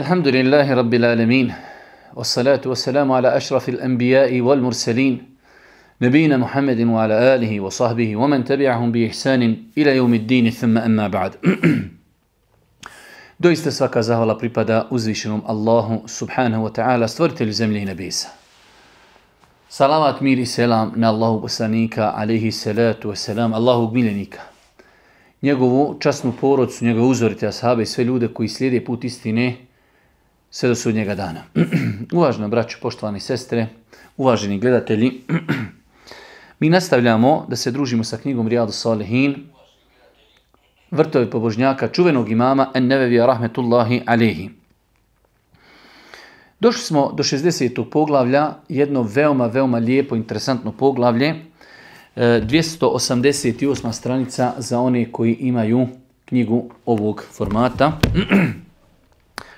الحمد لله رب العالمين والصلاة والسلام على أشرف الأنبياء والمرسلين نبينا محمد وعلى آله وصحبه ومن تبعهم بإحسان إلى يوم الدين ثم أما بعد Doista svaka zahvala pripada uzvišenom Allahu subhanahu wa ta'ala, stvoritelju zemlje i nebesa. Salavat, mir i selam na Allahu poslanika, alaihi salatu wa salam, Allahu miljenika. Njegovu časnu porodcu, njegove uzorite ashabe i sve ljude koji slijede put istine sve do sudnjega dana. Uvaženo braću, poštovani sestre, uvaženi gledatelji, mi nastavljamo da se družimo sa knjigom Rijadu Salihin, vrtovi pobožnjaka čuvenog imama Ennevevija rahmetullahi alihi. Došli smo do 60. poglavlja, jedno veoma, veoma lijepo, interesantno poglavlje, 288. stranica za one koji imaju knjigu ovog formata.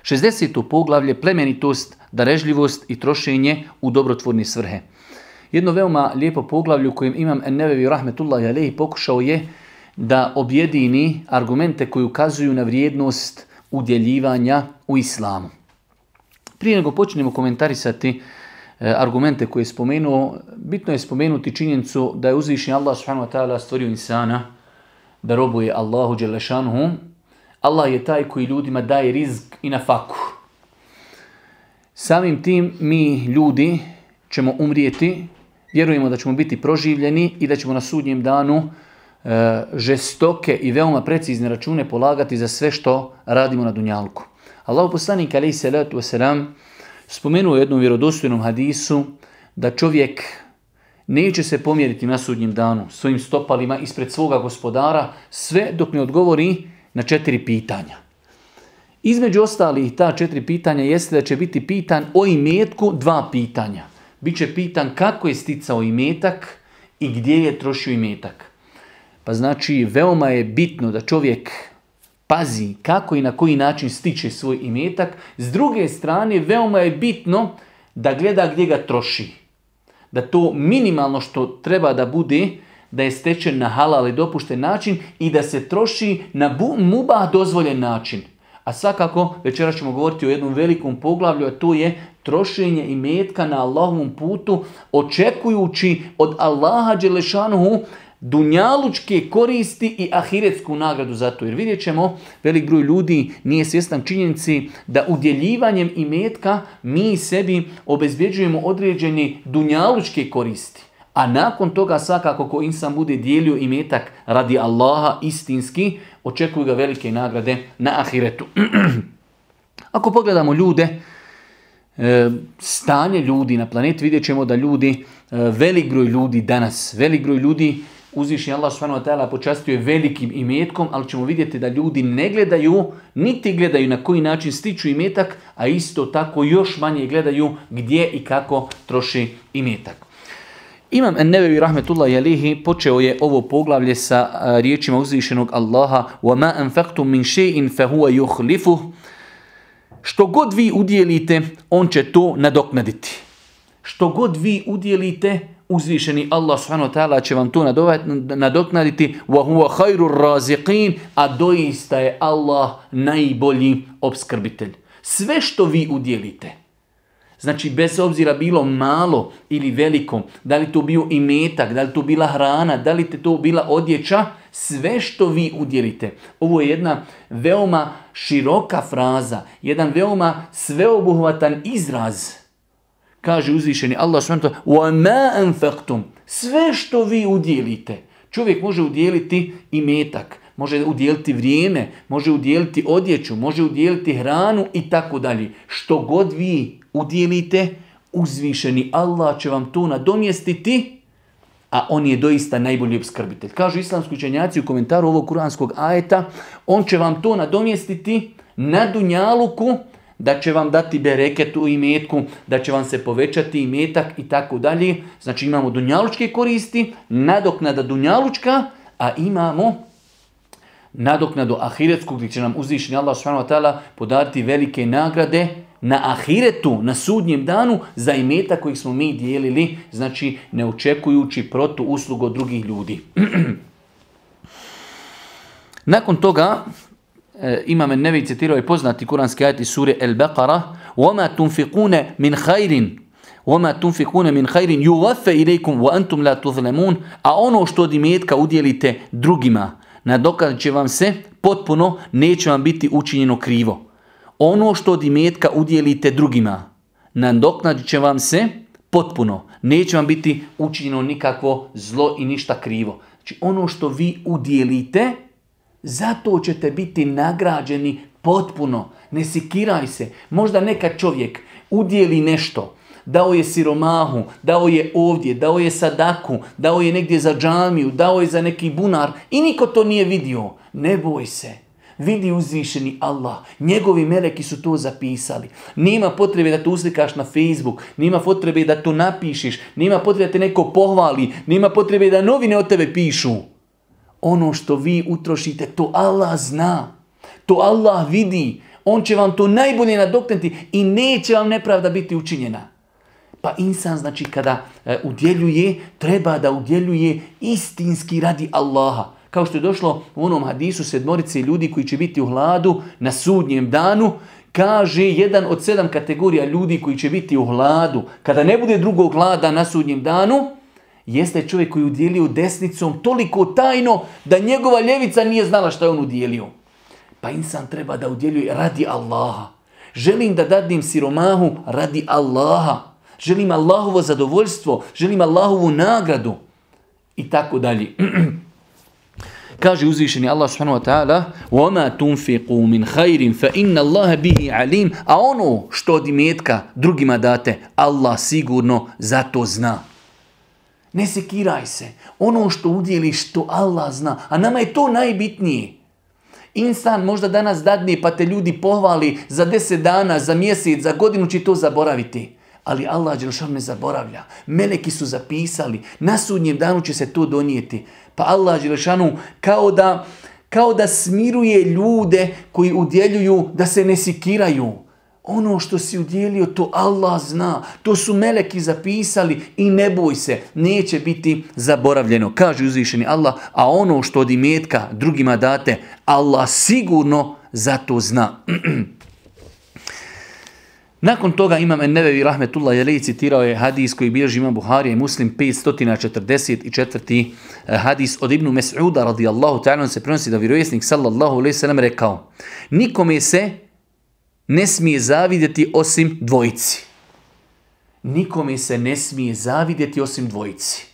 60. poglavlje, plemenitost, darežljivost i trošenje u dobrotvorne svrhe. Jedno veoma lijepo poglavlje u kojem imam Ennevevi rahmetullahi alihi pokušao je da objedini argumente koji ukazuju na vrijednost udjeljivanja u islamu. Prije nego počnemo komentarisati argumente koje je spomenuo, bitno je spomenuti činjenicu da je uzvišnji Allah subhanahu wa ta'ala stvorio insana, da robuje Allahu Đelešanuhu. Allah je taj koji ljudima daje rizk i na faku. Samim tim mi ljudi ćemo umrijeti, vjerujemo da ćemo biti proživljeni i da ćemo na sudnjem danu žestoke i veoma precizne račune polagati za sve što radimo na Dunjalku. Allah poslanik alaih salatu wasalam spomenuo u jednom vjerodostojnom hadisu da čovjek neće se pomjeriti na sudnjem danu svojim stopalima ispred svoga gospodara sve dok ne odgovori na četiri pitanja. Između ostalih ta četiri pitanja jeste da će biti pitan o imetku dva pitanja. Biće pitan kako je sticao imetak i gdje je trošio imetak. Pa znači veoma je bitno da čovjek pazi kako i na koji način stiče svoj imetak. S druge strane veoma je bitno da gleda gdje ga troši. Da to minimalno što treba da bude da je stečen na halal i dopušten način i da se troši na mubah dozvoljen način. A svakako večeras ćemo govoriti o jednom velikom poglavlju, a to je trošenje imetka na Allahovom putu, očekujući od Allaha Đelešanuhu dunjalučke koristi i ahiretsku nagradu za to. Jer vidjet ćemo, velik broj ljudi nije svjestan činjenici da udjeljivanjem imetka mi sebi obezbjeđujemo određeni dunjalučke koristi. A nakon toga svakako ko insan bude dijelio imetak radi Allaha istinski, očekuju ga velike nagrade na ahiretu. Ako pogledamo ljude, stanje ljudi na planeti, vidjet ćemo da ljudi, velik broj ljudi danas, velik broj ljudi uzvišnji Allah subhanahu počastio je velikim imetkom, ali ćemo vidjeti da ljudi ne gledaju, niti gledaju na koji način stiču imetak, a isto tako još manje gledaju gdje i kako troši imetak. Imam Ennevevi rahmetullahi alihi počeo je ovo poglavlje sa riječima uzvišenog Allaha وَمَا أَنْفَقْتُمْ مِنْ شَيْءٍ فَهُوَ يُخْلِفُهُ Što god vi udjelite, on će to nadoknaditi. Što god vi udjelite, uzvišeni Allah subhanahu wa ta'ala će vam to nadoknaditi wa huwa khairur raziqin a doista je Allah najbolji obskrbitelj. Sve što vi udjelite, znači bez obzira bilo malo ili veliko, da li to bio imetak, da li to bila hrana, da li to bila odjeća, sve što vi udjelite. Ovo je jedna veoma široka fraza, jedan veoma sveobuhvatan izraz kaže uzvišeni Allah subhanahu sve što vi udjelite. Čovjek može udjeliti i metak, može udjeliti vrijeme, može udjeliti odjeću, može udjeliti hranu i tako dalje. Što god vi udjelite, uzvišeni Allah će vam to nadomjestiti, a on je doista najbolji obskrbitelj. Kažu islamski učenjaci u komentaru ovog kuranskog ajeta, on će vam to nadomjestiti na dunjaluku, da će vam dati bereket u imetku, da će vam se povećati imetak i tako dalje. Znači imamo dunjalučke koristi, nadoknada dunjalučka, a imamo nadoknadu ahiretsku gdje će nam uzvišeni Allah subhanahu wa podariti velike nagrade na ahiretu, na sudnjem danu za imetak kojih smo mi dijelili, znači ne očekujući protu uslugu od drugih ljudi. Nakon toga e, imam Nevi citirao je poznati kuranski ajet iz sure El Beqara وَمَا تُنْفِقُونَ مِنْ خَيْرٍ وَمَا تُنْفِقُونَ مِنْ خَيْرٍ يُوَفَّ إِلَيْكُمْ وَأَنْتُمْ لَا تُظْلَمُونَ A ono što od imetka udjelite drugima, nadokazat će vam se potpuno, neće vam biti učinjeno krivo. Ono što od imetka udjelite drugima, nadoknadit će vam se potpuno, neće vam biti učinjeno nikakvo zlo i ništa krivo. Znači ono što vi udjelite, zato ćete biti nagrađeni potpuno. Ne sikiraj se. Možda neka čovjek udjeli nešto, dao je siromahu, dao je ovdje, dao je sadaku, dao je negdje za džamiju, dao je za neki bunar i niko to nije vidio. Ne boj se. Vidi uzvišeni Allah. Njegovi meleki su to zapisali. Nima potrebe da to uslikaš na Facebook. Nima potrebe da to napišeš. Nima potrebe da te neko pohvali. Nima potrebe da novine o tebe pišu. Ono što vi utrošite, to Allah zna. To Allah vidi. On će vam to najbolje nadoknuti i neće vam nepravda biti učinjena. Pa insan, znači, kada e, udjeljuje, treba da udjeljuje istinski radi Allaha. Kao što je došlo u onom hadisu sedmorice ljudi koji će biti u hladu na sudnjem danu, kaže jedan od sedam kategorija ljudi koji će biti u hladu, kada ne bude drugog hlada na sudnjem danu, jeste čovjek koji udjelio desnicom toliko tajno da njegova ljevica nije znala što je on udjelio. Pa insan treba da udjeljuje radi Allaha. Želim da dadnim siromahu radi Allaha. Želim Allahovo zadovoljstvo, želim Allahovu nagradu i tako dalje. Kaže uzvišeni Allah subhanahu wa ta'ala وَمَا تُنْفِقُوا مِنْ خَيْرٍ فَإِنَّ اللَّهَ بِهِ عَلِيمٌ A ono što od imetka drugima date, Allah sigurno za to zna. Ne sekiraj se. Ono što udjeliš, to Allah zna. A nama je to najbitnije. Insan možda danas dadne pa te ljudi pohvali za deset dana, za mjesec, za godinu će to zaboraviti. Ali Allah Đelšan ne zaboravlja. Meleki su zapisali. Na sudnjem danu će se to donijeti. Pa Allah Đelšanu kao da, kao da smiruje ljude koji udjeljuju da se ne sikiraju. Ono što si udjelio, to Allah zna. To su meleki zapisali i ne boj se, neće biti zaboravljeno. Kaže uzvišeni Allah, a ono što od imetka drugima date, Allah sigurno za to zna. Nakon toga imam Ennevevi Rahmetullah Jelej citirao je hadis koji bilježi imam Buharija i Muslim 544. Eh, hadis od Ibnu Mes'uda radijallahu ta'ala se prenosi da vjerovjesnik sallallahu alaihi sallam rekao nikome se ne smije zavidjeti osim dvojici. Nikome se ne smije zavidjeti osim dvojici.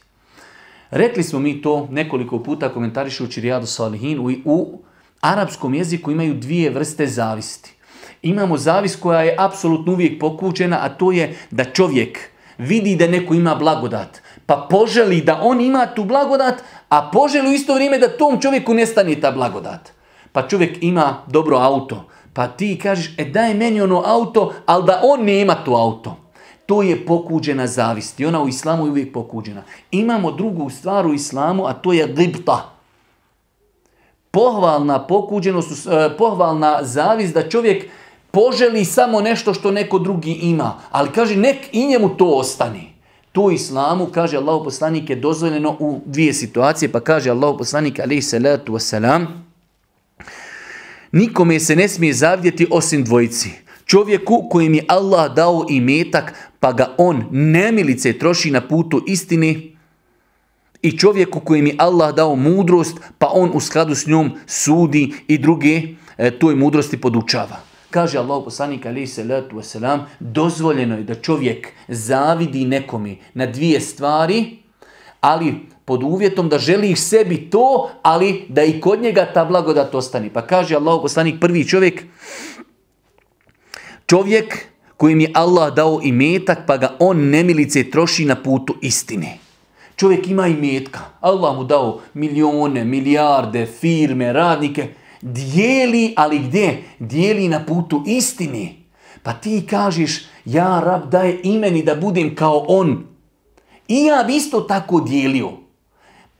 Rekli smo mi to nekoliko puta komentarišući Rijadu Salihin u, u arapskom jeziku imaju dvije vrste zavisti. Imamo zavis koja je apsolutno uvijek pokućena, a to je da čovjek vidi da neko ima blagodat, pa poželi da on ima tu blagodat, a poželi u isto vrijeme da tom čovjeku nestane ta blagodat. Pa čovjek ima dobro auto, pa ti kažeš, e daj meni ono auto, ali da on nema to auto. To je pokuđena zavist i ona u islamu je uvijek pokuđena. Imamo drugu stvar u islamu, a to je gibta. Pohvalna pokuđenost, eh, pohvalna zavist da čovjek poželi samo nešto što neko drugi ima, ali kaže nek i njemu to ostane. To u islamu, kaže Allah poslanik, je dozvoljeno u dvije situacije, pa kaže Allah poslanik, alaih salatu wasalam, nikome se ne smije zavdjeti osim dvojici. Čovjeku kojim je Allah dao i metak, pa ga on nemilice troši na putu istini, i čovjeku kojim je Allah dao mudrost, pa on u skladu s njom sudi i druge e, toj mudrosti podučava. Kaže Allah poslanik alaihi salatu wasalam, dozvoljeno je da čovjek zavidi nekomi na dvije stvari, ali pod uvjetom da želi sebi to, ali da i kod njega ta blagodat ostane. Pa kaže Allah poslanik prvi čovjek, čovjek kojim je Allah dao imetak, pa ga on nemilice troši na putu istine. Čovjek ima imetka, Allah mu dao milijone, milijarde, firme, radnike, dijeli, ali gdje? Dijeli na putu istini. Pa ti kažeš, ja rab daje imeni da budem kao on. I ja bi isto tako dijelio.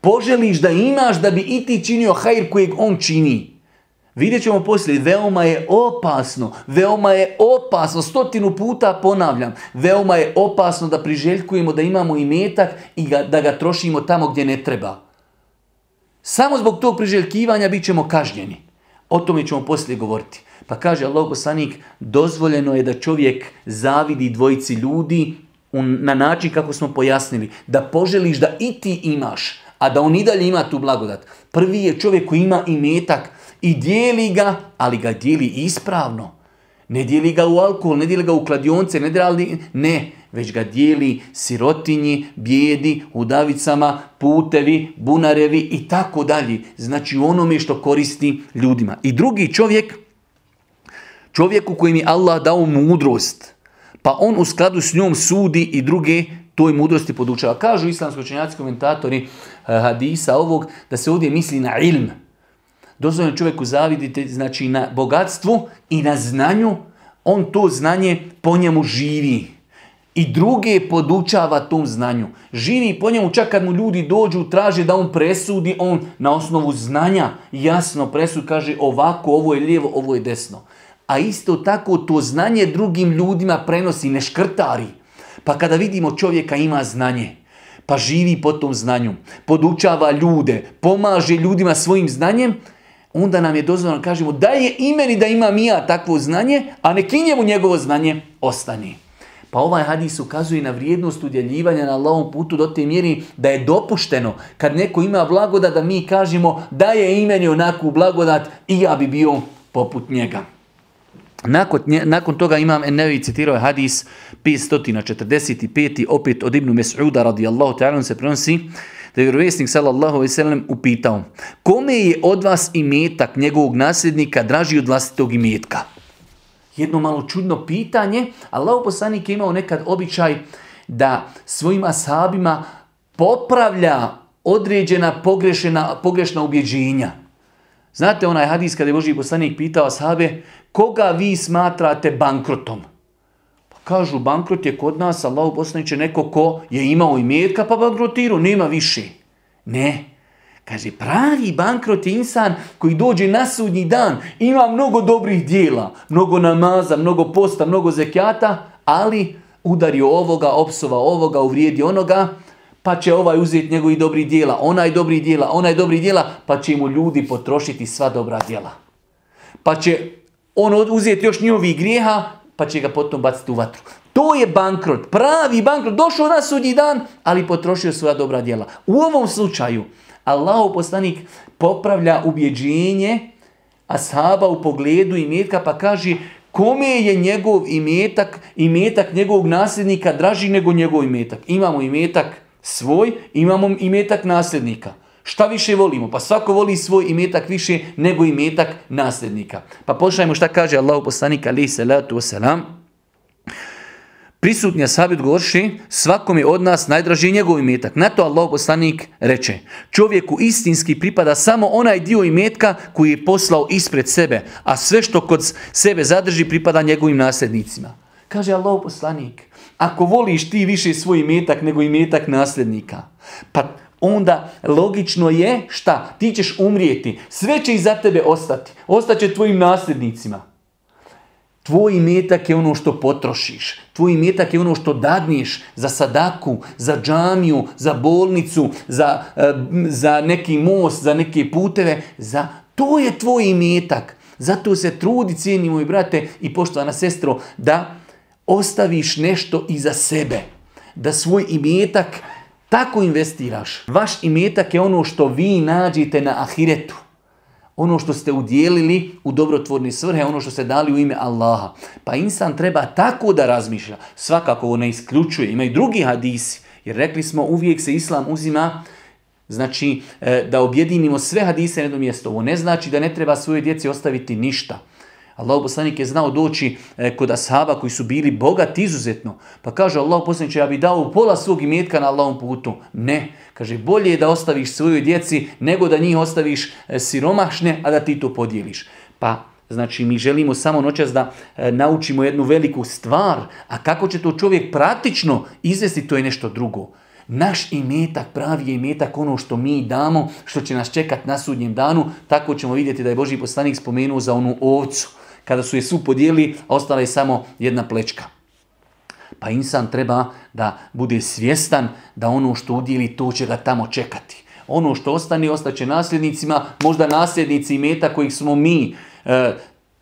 Poželiš da imaš da bi i ti činio hajr kojeg on čini. Vidjet ćemo poslije, veoma je opasno, veoma je opasno, stotinu puta ponavljam, veoma je opasno da priželjkujemo da imamo imetak i da ga trošimo tamo gdje ne treba. Samo zbog tog priželjkivanja bit ćemo kažnjeni. O tome ćemo poslije govoriti. Pa kaže Allah poslanik, dozvoljeno je da čovjek zavidi dvojici ljudi na način kako smo pojasnili. Da poželiš da i ti imaš, a da on i dalje ima tu blagodat. Prvi je čovjek koji ima imetak i dijeli ga, ali ga dijeli ispravno. Ne dijeli ga u alkohol, ne dijeli ga u kladionce, ne dijeli, ne, već ga dijeli sirotinji, bijedi, udavicama, putevi, bunarevi i tako dalje. Znači u onome što koristi ljudima. I drugi čovjek, čovjeku kojim je Allah dao mudrost, pa on u skladu s njom sudi i druge toj mudrosti podučava. Kažu islamski učenjaci komentatori eh, hadisa ovog da se ovdje misli na ilm. Dozvoljeno čovjeku zavidite znači na bogatstvu i na znanju, on to znanje po njemu živi. I druge podučava tom znanju. Živi po njemu čak kad mu ljudi dođu, traže da on presudi, on na osnovu znanja jasno presudi, kaže ovako, ovo je lijevo, ovo je desno. A isto tako to znanje drugim ljudima prenosi, ne škrtari. Pa kada vidimo čovjeka ima znanje, pa živi po tom znanju, podučava ljude, pomaže ljudima svojim znanjem, onda nam je dozvoljeno kažemo da je imeni da imam ja takvo znanje, a neki njemu njegovo znanje ostane. Pa ovaj hadis ukazuje na vrijednost udjeljivanja na Allahom putu do te mjeri da je dopušteno kad neko ima blagodat da mi kažemo da je imeni onakvu blagodat i ja bi bio poput njega. Nakon, nakon toga imam Ennevi citirao hadis 545. opet od Ibnu Mes'uda radijallahu ta'ala se prenosi da je vjerovjesnik sallallahu alaihi sallam upitao kome je od vas imetak njegovog nasljednika draži od vlastitog imetka? Jedno malo čudno pitanje, Allah poslanik je imao nekad običaj da svojim ashabima popravlja određena pogrešena, pogrešna ubjeđenja. Znate onaj hadis kada je Boži poslanik pitao ashabe, koga vi smatrate bankrotom? Pa kažu, bankrot je kod nas, Allah poslaniće neko ko je imao imetka pa bankrotirao, nema više. Ne. Kaže, pravi bankrot je insan koji dođe na sudnji dan, ima mnogo dobrih dijela, mnogo namaza, mnogo posta, mnogo zekijata, ali udario ovoga, opsova ovoga, uvrijedi onoga, pa će ovaj uzeti njegovi dobri dijela, onaj dobri dijela, onaj dobri dijela, pa će mu ljudi potrošiti sva dobra dijela. Pa će on uzeti još njihovih grijeha, pa će ga potom baciti u vatru. To je bankrot, pravi bankrot. Došao na sudnji dan, ali potrošio sva dobra djela. U ovom slučaju, Allah poslanik popravlja ubjeđenje ashaba u pogledu imetka, pa kaže kome je njegov imetak, imetak njegovog nasljednika draži nego njegov imetak. Imamo imetak svoj, imamo imetak nasljednika. Šta više volimo? Pa svako voli svoj imetak više nego imetak nasljednika. Pa pošajmo šta kaže Allah poslanik ali salatu wasalam. Prisutni ashabi odgovorši, svakom je od nas najdraži njegov imetak. Na to Allah poslanik reče, čovjeku istinski pripada samo onaj dio imetka koji je poslao ispred sebe, a sve što kod sebe zadrži pripada njegovim nasljednicima. Kaže Allah poslanik, ako voliš ti više svoj imetak nego imetak nasljednika, pa onda logično je šta? Ti ćeš umrijeti. Sve će iza tebe ostati. Ostaće tvojim nasljednicima. Tvoj imetak je ono što potrošiš. Tvoj imetak je ono što dadniš za sadaku, za džamiju, za bolnicu, za, eh, za neki most, za neke puteve. Za... To je tvoj imetak. Zato se trudi, cijeni moj brate i poštovana sestro, da ostaviš nešto iza sebe. Da svoj imetak tako investiraš. Vaš imetak je ono što vi nađete na ahiretu. Ono što ste udjelili u dobrotvorni svrhe, ono što ste dali u ime Allaha. Pa insan treba tako da razmišlja. Svakako ovo ne isključuje. Ima i drugi hadisi. Jer rekli smo uvijek se islam uzima Znači, e, da objedinimo sve hadise na jedno mjesto. Ovo ne znači da ne treba svoje djeci ostaviti ništa. Allah poslanik je znao doći e, kod ashaba koji su bili bogati izuzetno. Pa kaže Allah poslanik ja bi dao pola svog imetka na Allahom putu. Ne. Kaže bolje je da ostaviš svojoj djeci nego da njih ostaviš e, siromašne, a da ti to podijeliš. Pa Znači, mi želimo samo noćas da e, naučimo jednu veliku stvar, a kako će to čovjek praktično izvesti, to je nešto drugo. Naš imetak, pravi je imetak ono što mi damo, što će nas čekati na sudnjem danu, tako ćemo vidjeti da je Boži poslanik spomenuo za onu ovcu kada su je su podijeli, ostala je samo jedna plečka. Pa insan treba da bude svjestan da ono što udjeli, to će ga tamo čekati. ono što ostane, ostaće nasljednicima, možda nasljednici imeta kojih smo mi e,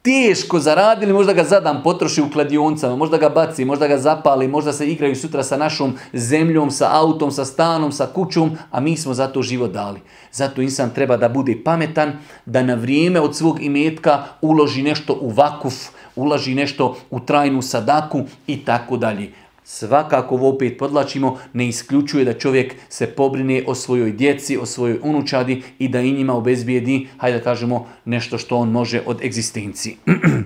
teško zaradili, možda ga zadam potroši u kladioncama, možda ga baci, možda ga zapali, možda se igraju sutra sa našom zemljom, sa autom, sa stanom, sa kućom, a mi smo zato život dali. Zato insan treba da bude pametan, da na vrijeme od svog imetka uloži nešto u vakuf, ulaži nešto u trajnu sadaku i tako dalje. Svakako ovo opet podlačimo, ne isključuje da čovjek se pobrine o svojoj djeci, o svojoj unučadi i da i njima obezbijedi, hajde da kažemo, nešto što on može od egzistencije.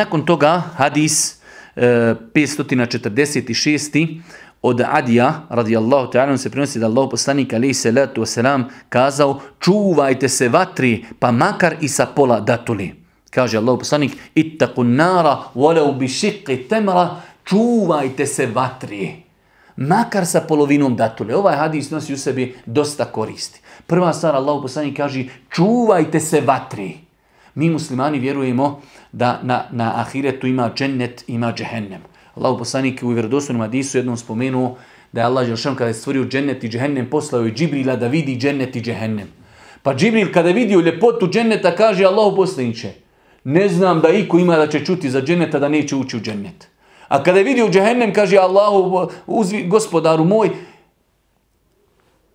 Nakon toga hadis 546. E, od Adija, radijallahu ta'ala, se prenosi da Allah poslanik alaihi salatu wasalam kazao čuvajte se vatri, pa makar i sa pola datuli. Kaže Allah poslanik, ittaqun nara, walau bi šiqi temra, čuvajte se vatri. Makar sa polovinom datule. Ovaj hadis nosi u sebi dosta koristi. Prva stvar, Allah poslanik kaže, čuvajte se vatri. Mi muslimani vjerujemo da na, na ahiretu ima džennet, ima džehennem. Allah poslanik u vjerodostojnom hadisu jednom spomenuo da je Allah Želšan kada je stvorio džennet i džehennem poslao je Džibrila da vidi džennet i džehennem. Pa Džibril kada je vidio ljepotu dženneta kaže Allah poslaniće ne znam da iko ima da će čuti za dženneta da neće ući u džennet. A kada je vidio džehennem, kaže Allahu, uzvi, gospodaru moj,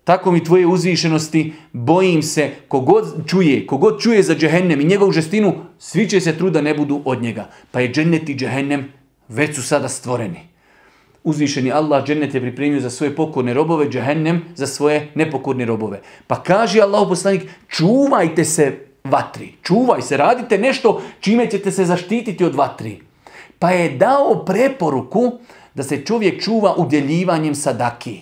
tako mi tvoje uzvišenosti, bojim se, kogod čuje, kogod čuje za džehennem i njegovu žestinu, svi će se truda ne budu od njega. Pa je džennet i džehennem već su sada stvoreni. Uzvišeni Allah džennet je pripremio za svoje pokorne robove, džehennem za svoje nepokorne robove. Pa kaže Allah poslanik, čuvajte se vatri, čuvaj se, radite nešto čime ćete se zaštititi od vatri. Pa je dao preporuku da se čovjek čuva udjeljivanjem sadaki.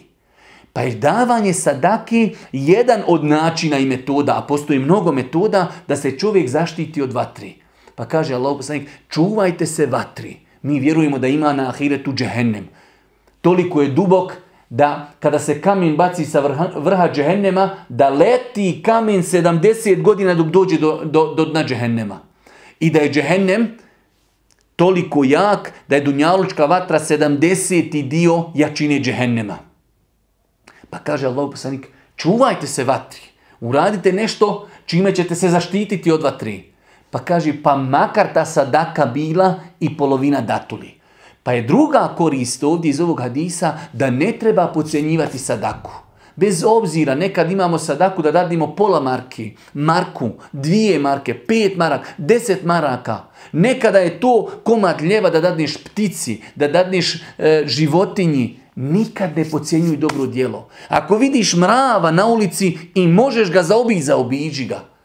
Pa je davanje sadaki jedan od načina i metoda, a postoji mnogo metoda da se čovjek zaštiti od vatri. Pa kaže Allah poslanik, čuvajte se vatri. Mi vjerujemo da ima na ahiretu džehennem. Toliko je dubok da kada se kamen baci sa vrha, vrha džehennema, da leti kamen 70 godina dok dođe do, do, do dna džehennema. I da je džehennem toliko jak da je dunjalučka vatra 70. dio jačine džehennema. Pa kaže Allah poslanik, čuvajte se vatri, uradite nešto čime ćete se zaštititi od vatri. Pa kaže, pa makar ta sadaka bila i polovina datuli. Pa je druga korist ovdje iz ovog hadisa da ne treba pocijenjivati sadaku. Bez obzira, nekad imamo sadaku da dadimo pola marki, marku, dvije marke, pet marak, deset maraka. Nekada je to komad ljeva da dadneš ptici, da dadneš e, životinji. Nikad ne pocijenjuj dobro djelo. Ako vidiš mrava na ulici i možeš ga zaobići, zaobiđi ga.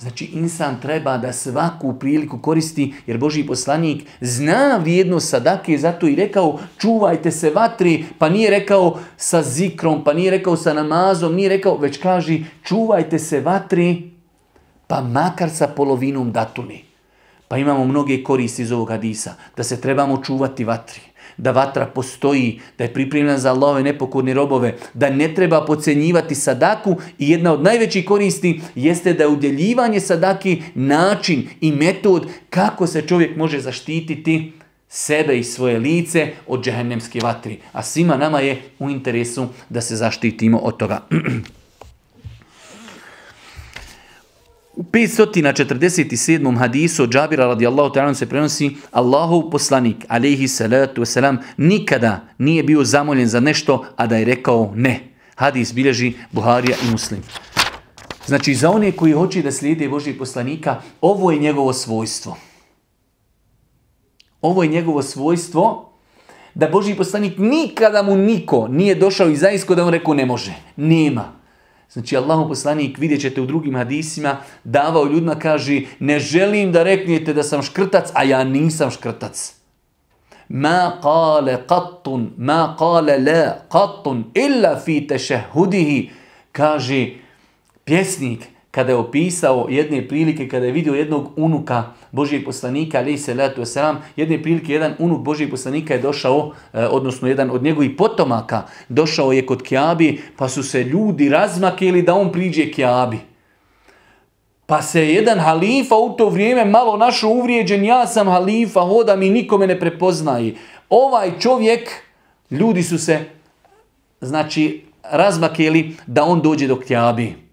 Znači, insan treba da svaku priliku koristi, jer Boži poslanik zna vrijednost sadake, zato i rekao čuvajte se vatri, pa nije rekao sa zikrom, pa nije rekao sa namazom, nije rekao, već kaže čuvajte se vatri, pa makar sa polovinom datuli. Pa imamo mnoge koristi iz ovog hadisa, da se trebamo čuvati vatri da vatra postoji, da je pripremljena za Allahove nepokorne robove, da ne treba pocenjivati sadaku i jedna od najvećih koristi jeste da je udjeljivanje sadaki način i metod kako se čovjek može zaštititi sebe i svoje lice od džehennemske vatri. A svima nama je u interesu da se zaštitimo od toga. U 547. hadisu od Džabira radijallahu ta'ala se prenosi Allahov poslanik, alaihi salatu wasalam, nikada nije bio zamoljen za nešto, a da je rekao ne. Hadis bilježi Buharija i Muslim. Znači, za one koji hoće da slijede Božih poslanika, ovo je njegovo svojstvo. Ovo je njegovo svojstvo da Božji poslanik nikada mu niko nije došao i zaisko da on rekao ne može. Nema. Znači, Allahu poslanik, vidjet ćete u drugim hadisima, davao ljudima, kaže, ne želim da reknete da sam škrtac, a ja nisam škrtac. Ma kale qattun, ma kale la qattun, illa fi tešehudihi, kaže pjesnik, kada je opisao jedne prilike, kada je vidio jednog unuka Božijeg poslanika, ali se letu jedne prilike jedan unuk Božijeg poslanika je došao, eh, odnosno jedan od njegovih potomaka, došao je kod Kjabi, pa su se ljudi razmakili da on priđe Kjabi. Pa se jedan halifa u to vrijeme malo našo uvrijeđen, ja sam halifa, hoda mi nikome ne prepoznaje. Ovaj čovjek, ljudi su se, znači, razmakeli da on dođe do Kjabi.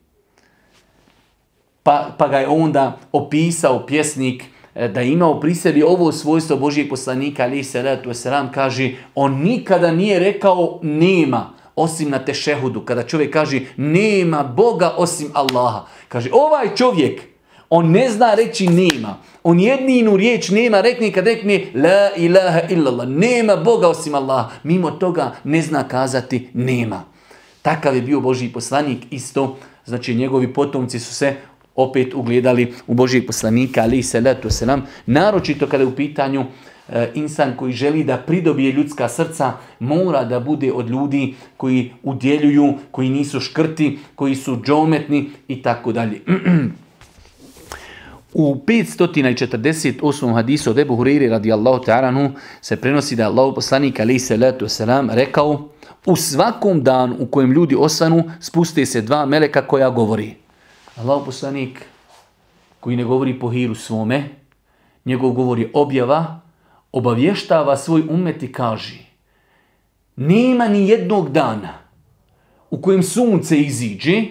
Pa, pa ga je onda opisao pjesnik e, da je imao pri sebi ovo svojstvo Božijeg poslanika, ali se selam kaže, on nikada nije rekao nema, osim na tešehudu. Kada čovjek kaže nema Boga osim Allaha. Kaže, ovaj čovjek, on ne zna reći nema. On jedninu riječ nema, rekne kad rekne la ilaha illallah, nema Boga osim Allaha. Mimo toga ne zna kazati nema. Takav je bio Božji poslanik isto, znači njegovi potomci su se opet ugledali u Božijeg poslanika, ali se letu selam, naročito kada je u pitanju e, insan koji želi da pridobije ljudska srca, mora da bude od ljudi koji udjeljuju, koji nisu škrti, koji su džometni i tako dalje. U 548. hadisu od Ebu Huriri radijallahu ta'aranu se prenosi da je Allah poslanik ali se letu selam rekao u svakom danu u kojem ljudi osvanu spuste se dva meleka koja govori. Allah poslanik koji ne govori po hiru svome, njegov govor objava, obavještava svoj umet i kaže nema ni jednog dana u kojem sunce iziđe,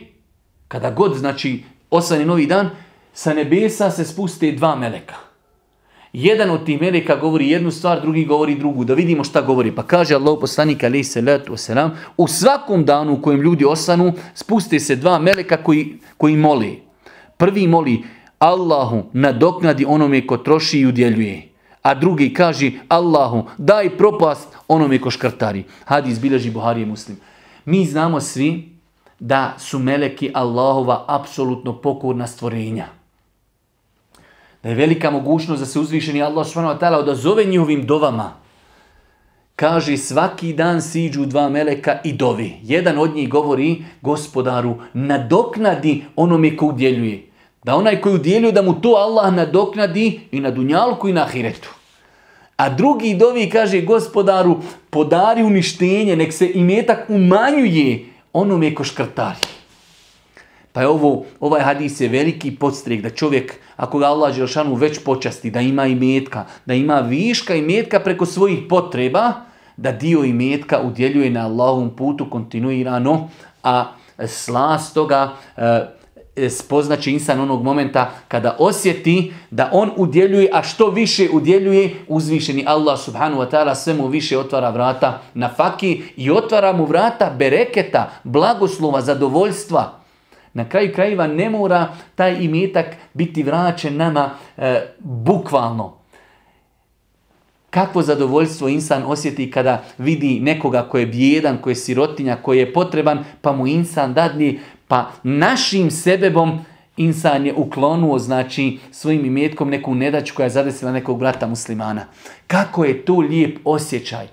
kada god znači osvane novi dan, sa nebesa se spuste dva meleka. Jedan od tih meleka govori jednu stvar, drugi govori drugu. Da vidimo šta govori. Pa kaže Allah poslanik alaih salatu wasalam, u svakom danu u kojem ljudi osvanu, spuste se dva meleka koji, koji moli. Prvi moli Allahu nadoknadi onome ko troši i udjeljuje. A drugi kaže Allahu daj propast onome ko škrtari. Hadis bilježi Buhari i Muslim. Mi znamo svi da su meleki Allahova apsolutno pokorna stvorenja da je velika mogućnost da se uzvišeni Allah subhanahu wa odazove njihovim dovama. Kaže svaki dan siđu dva meleka i dovi. Jedan od njih govori gospodaru nadoknadi onome ko udjeljuje. Da onaj koji udjeljuje da mu to Allah nadoknadi i na dunjalku i na ahiretu. A drugi dovi kaže gospodaru podari uništenje, nek se imetak umanjuje onome ko škrtari. Pa je ovo, ovaj hadis je veliki podstrijek da čovjek, ako ga Allah Đelšanu već počasti, da ima i metka, da ima viška i metka preko svojih potreba, da dio i metka udjeljuje na Allahovom putu kontinuirano, a slast toga e, spoznaće insan onog momenta kada osjeti da on udjeljuje, a što više udjeljuje, uzvišeni Allah subhanu wa ta'ala sve mu više otvara vrata na faki i otvara mu vrata bereketa, blagoslova, zadovoljstva. Na kraju krajeva ne mora taj imetak biti vraćen nama e, bukvalno. Kakvo zadovoljstvo insan osjeti kada vidi nekoga koji je bijedan, koji je sirotinja, koji je potreban, pa mu insan dadni, pa našim sebebom insan je uklonuo, znači, svojim imetkom neku nedaću koja je zadesila nekog brata muslimana. Kako je to lijep osjećaj.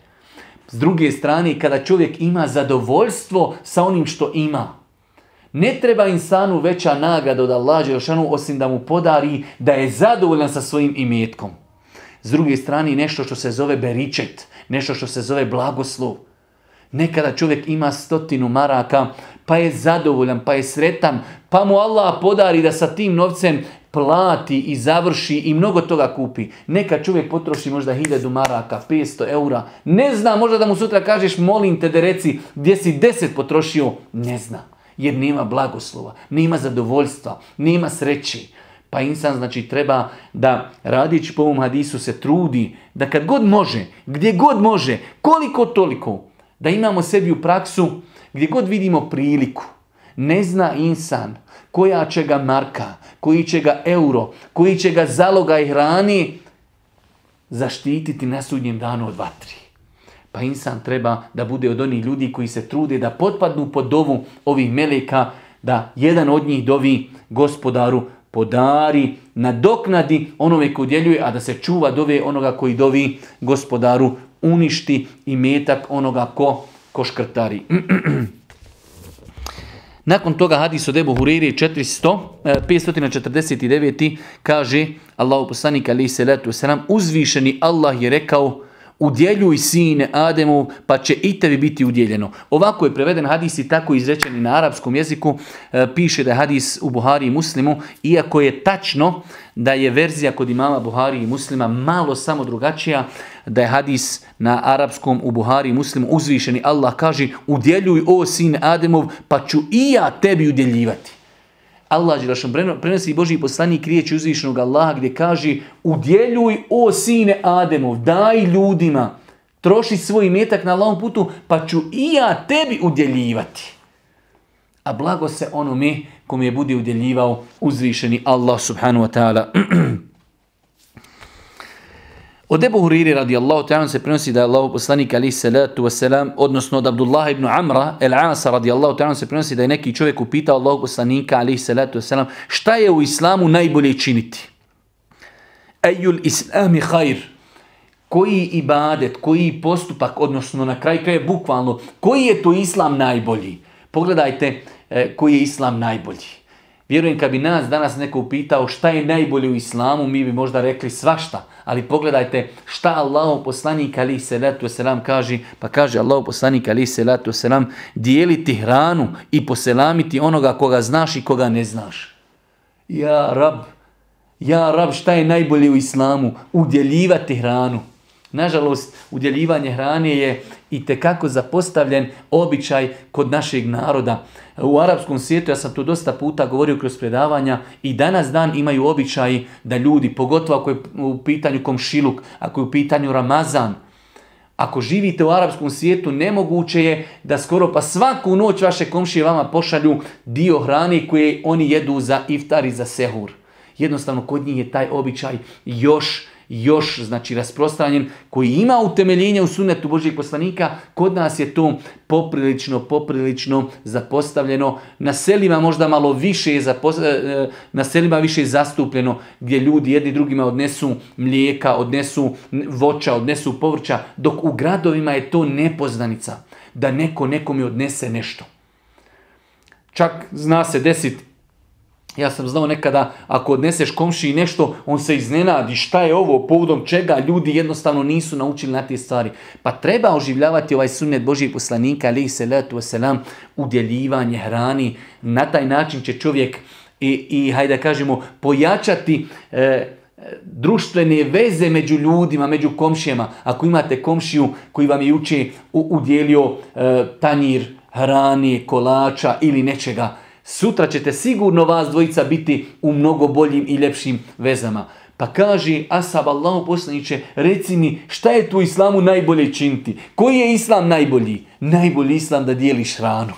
S druge strane, kada čovjek ima zadovoljstvo sa onim što ima, ne treba insanu veća nagrada od Allah Đelšanu osim da mu podari da je zadovoljan sa svojim imetkom. S druge strane nešto što se zove beričet, nešto što se zove blagoslov. Nekada čovjek ima stotinu maraka, pa je zadovoljan, pa je sretan, pa mu Allah podari da sa tim novcem plati i završi i mnogo toga kupi. Neka čovjek potroši možda hiljadu maraka, 500 eura. Ne zna, možda da mu sutra kažeš molim te da reci gdje si deset potrošio. Ne zna jer nema blagoslova, nema zadovoljstva, nema sreći. Pa insan znači treba da radići po ovom hadisu se trudi da kad god može, gdje god može, koliko toliko, da imamo sebi u praksu gdje god vidimo priliku. Ne zna insan koja će ga marka, koji će ga euro, koji će ga zaloga i hrani zaštititi na sudnjem danu od vatri. Pa insan treba da bude od onih ljudi koji se trude da potpadnu pod dovu ovih meleka, da jedan od njih dovi gospodaru podari, nadoknadi onome koji djeljuje, a da se čuva dove onoga koji dovi gospodaru uništi i metak onoga ko, ko škrtari. Nakon toga hadis od Ebu Huriri 400, 549. kaže Allahu poslanik ali se letu selam uzvišeni Allah je rekao udjeljuj sine Ademov, pa će i tebi biti udjeljeno. Ovako je preveden hadis i tako izrečeni na arapskom jeziku. E, piše da je hadis u Buhari i Muslimu, iako je tačno da je verzija kod imama Buhari i Muslima malo samo drugačija, da je hadis na arapskom u Buhari i Muslimu uzvišeni. Allah kaže, udjeljuj o sin Ademov, pa ću i ja tebi udjeljivati. Allah Đelešan prenosi Božji poslanik riječ uzvišenog Allaha gdje kaže udjeljuj o sine Ademov, daj ljudima, troši svoj metak na Allahom putu, pa ću i ja tebi udjeljivati. A blago se onome kom je budi udjeljivao uzvišeni Allah subhanahu wa ta'ala. Od Ebu Huriri radijallahu ta'ala se prenosi da je Allah poslanik ali salatu wasalam, odnosno od Abdullah ibn Amra el Asa radijallahu ta'ala se prenosi da je neki čovjek upitao Allah poslanika ali salatu wasalam šta je u islamu najbolje činiti? Ejul islami khair. Koji ibadet, koji postupak, odnosno na kraj kraja bukvalno, koji je to islam najbolji? Pogledajte e, koji je islam najbolji. Vjerujem kad bi nas danas neko upitao šta je najbolje u islamu, mi bi možda rekli svašta. Ali pogledajte šta Allah poslanik ali se letu selam kaže, pa kaže Allah poslanik ali se letu selam dijeliti hranu i poselamiti onoga koga znaš i koga ne znaš. Ja rab, ja rab šta je najbolje u islamu? Udjeljivati hranu. Nažalost, udjeljivanje hrane je i tekako zapostavljen običaj kod našeg naroda. U arapskom svijetu, ja sam to dosta puta govorio kroz predavanja, i danas dan imaju običaj da ljudi, pogotovo ako je u pitanju komšiluk, ako je u pitanju Ramazan, ako živite u arapskom svijetu, nemoguće je da skoro pa svaku noć vaše komšije vama pošalju dio hrane koje oni jedu za iftar i za sehur. Jednostavno, kod njih je taj običaj još još znači rasprostranjen, koji ima utemeljenje u sunetu Božih poslanika, kod nas je to poprilično, poprilično zapostavljeno. Na selima možda malo više je e, na selima više je zastupljeno, gdje ljudi jedni drugima odnesu mlijeka, odnesu voća, odnesu povrća, dok u gradovima je to nepoznanica, da neko nekome odnese nešto. Čak zna se desiti ja sam znao nekada, ako odneseš komši nešto, on se iznenadi šta je ovo, povodom čega ljudi jednostavno nisu naučili na te stvari. Pa treba oživljavati ovaj sunnet Božih poslanika, ali se letu wasalam, udjeljivanje hrani. Na taj način će čovjek i, i hajde kažemo, pojačati e, društvene veze među ljudima, među komšijama. Ako imate komšiju koji vam je juče udjelio e, tanjir hrani, kolača ili nečega, Sutra ćete sigurno vas dvojica biti u mnogo boljim i ljepšim vezama. Pa kaže Asab Allahu poslaniće, reci mi šta je tu islamu najbolje činiti? Koji je islam najbolji? Najbolji islam da dijeliš hranu.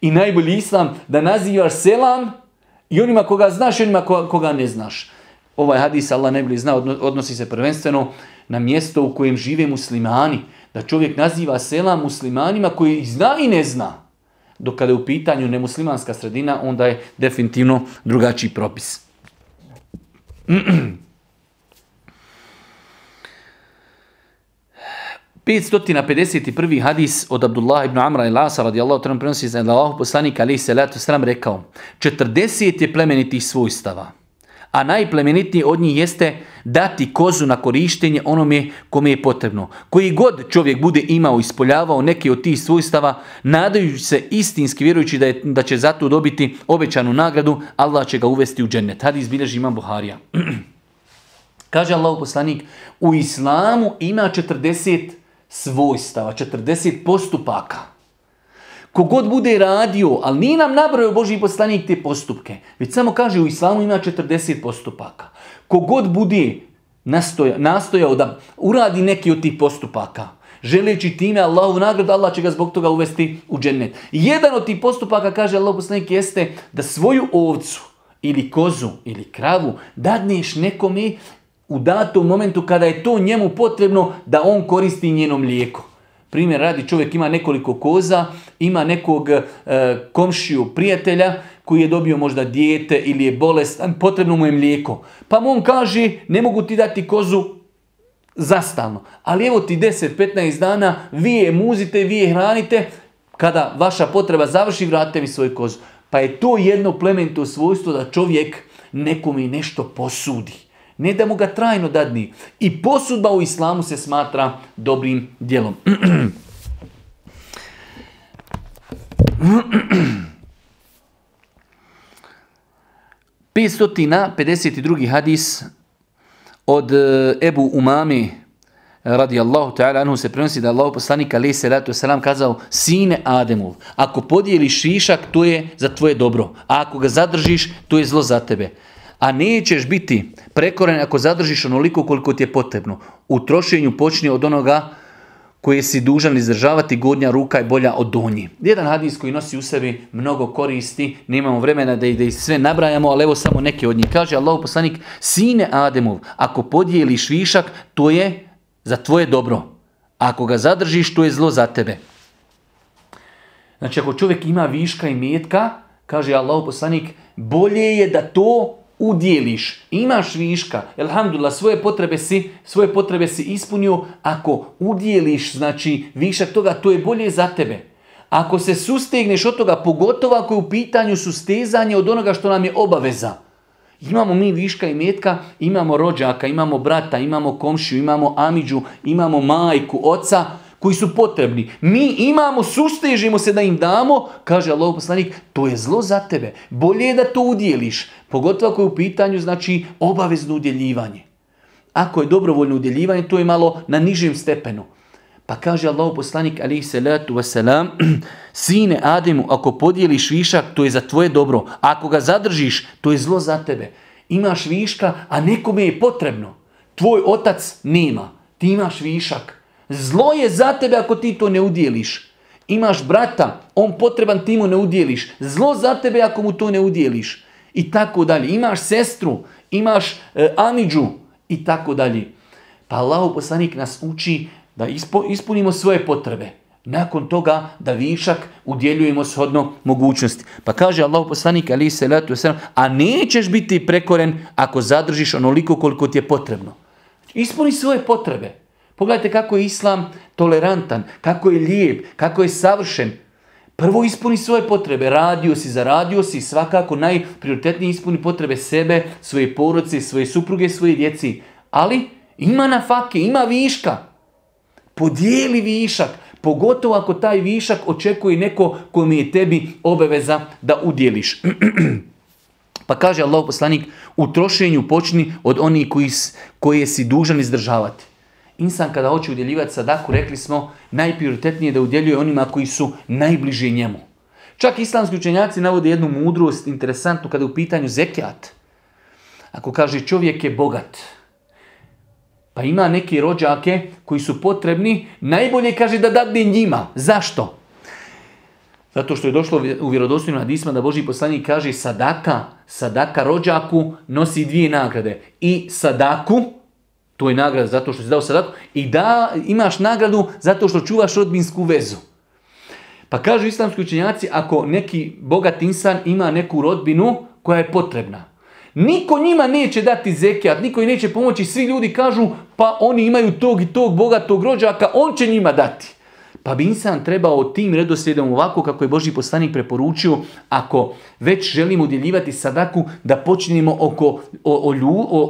I najbolji islam da nazivaš selam i onima koga znaš i onima koga ne znaš. Ovaj hadis Allah ne bi zna, odnosi se prvenstveno na mjesto u kojem žive muslimani. Da čovjek naziva selam muslimanima koji zna i ne zna. Dok kada je u pitanju nemuslimanska sredina, onda je definitivno drugačiji propis. prvi hadis od Abdullah ibn Amra i Lasa radijallahu ta'ala prenosi da Allah poslanik salatu sram rekao 40 je plemenitih svojstava a najplemenitniji od njih jeste dati kozu na korištenje onome kome je potrebno. Koji god čovjek bude imao ispoljavao neke od tih svojstava, nadajući se istinski vjerujući da, je, da će zato dobiti obećanu nagradu, Allah će ga uvesti u džennet. Hadis bilježi imam Buharija. Kaže Allah poslanik, u islamu ima 40 svojstava, 40 postupaka. Kogod bude radio, ali nije nam nabrojao Boži poslanik te postupke, već samo kaže u islamu ima 40 postupaka. Kogod bude nastojao, nastojao da uradi neki od tih postupaka, želeći time Allahu nagradu, Allah će ga zbog toga uvesti u džennet. Jedan od tih postupaka, kaže Allah poslanik, jeste da svoju ovcu ili kozu ili kravu dadneš nekome u datom momentu kada je to njemu potrebno da on koristi njeno mlijeko. Primjer radi, čovjek ima nekoliko koza, ima nekog e, komšiju prijatelja koji je dobio možda dijete ili je bolestan, potrebno mu je mlijeko. Pa mu on kaže, ne mogu ti dati kozu zastalno, ali evo ti 10-15 dana, vi je muzite, vi je hranite, kada vaša potreba završi, vratite mi svoju kozu. Pa je to jedno plemento svojstvo da čovjek nekome nešto posudi ne da mu ga trajno dadni. I posudba u islamu se smatra dobrim djelom. 552. hadis od e, Ebu Umami radijallahu ta'ala anhu se prenosi da Allah poslanik alaih salatu wasalam kazao sine Ademov, ako podijeliš višak to je za tvoje dobro, a ako ga zadržiš to je zlo za tebe. A nećeš biti prekoren ako zadržiš onoliko koliko ti je potrebno. U trošenju počne od onoga koje si dužan izdržavati, gornja ruka je bolja od donji. Jedan hadis koji nosi u sebi mnogo koristi, nemamo vremena da ih, sve nabrajamo, ali evo samo neke od njih. Kaže Allah poslanik, sine Ademov, ako podijeliš višak, to je za tvoje dobro. Ako ga zadržiš, to je zlo za tebe. Znači, ako čovjek ima viška i metka, kaže Allah poslanik, bolje je da to udjeliš, imaš viška, alhamdulillah, svoje potrebe si, svoje potrebe si ispunio, ako udjeliš, znači, višak toga, to je bolje za tebe. Ako se sustegneš od toga, pogotovo ako je u pitanju sustezanje od onoga što nam je obaveza. Imamo mi viška i metka, imamo rođaka, imamo brata, imamo komšiju, imamo amiđu, imamo majku, oca, koji su potrebni. Mi imamo, sustežimo se da im damo, kaže Allah poslanik, to je zlo za tebe. Bolje je da to udjeliš. Pogotovo ako je u pitanju, znači, obavezno udjeljivanje. Ako je dobrovoljno udjeljivanje, to je malo na nižem stepenu. Pa kaže Allah poslanik alaihi salatu wasalam, sine Ademu, ako podijeliš višak, to je za tvoje dobro. ako ga zadržiš, to je zlo za tebe. Imaš viška, a nekome je potrebno. Tvoj otac nema. Ti imaš višak. Zlo je za tebe ako ti to ne udjeliš. Imaš brata, on potreban ti mu ne udjeliš. Zlo za tebe ako mu to ne udjeliš. I tako dalje. Imaš sestru, imaš e, amiđu i tako dalje. Pa Allah poslanik nas uči da ispunimo svoje potrebe. Nakon toga da višak udjeljujemo shodno mogućnosti. Pa kaže Allah poslanik ali se letu a nećeš biti prekoren ako zadržiš onoliko koliko ti je potrebno. Ispuni svoje potrebe. Pogledajte kako je Islam tolerantan, kako je lijep, kako je savršen. Prvo ispuni svoje potrebe, radio si, zaradio si, svakako najprioritetnije ispuni potrebe sebe, svoje porodice, svoje supruge, svoje djeci. Ali ima na fake, ima viška. Podijeli višak, pogotovo ako taj višak očekuje neko mi je tebi obaveza da udjeliš. pa kaže Allah poslanik, u trošenju počni od onih koji, koje si dužan izdržavati. Insan kada hoće udjeljivati sadaku, rekli smo, najprioritetnije da udjeljuje onima koji su najbliži njemu. Čak islamski učenjaci navode jednu mudrost interesantnu kada je u pitanju zekijat. Ako kaže čovjek je bogat, pa ima neke rođake koji su potrebni, najbolje kaže da dadne njima. Zašto? Zato što je došlo u vjerodostojnim hadisma da Boži poslanik kaže sadaka, sadaka rođaku nosi dvije nagrade. I sadaku, to je nagrada zato što si dao sadaku i da imaš nagradu zato što čuvaš rodbinsku vezu. Pa kažu islamski učenjaci, ako neki bogat insan ima neku rodbinu koja je potrebna, niko njima neće dati zekijat, niko im neće pomoći, svi ljudi kažu pa oni imaju tog i tog bogatog rođaka, on će njima dati. Pa bi insan trebao tim redoslijedom ovako kako je Boži poslanik preporučio, ako već želimo udjeljivati sadaku, da počnemo oko,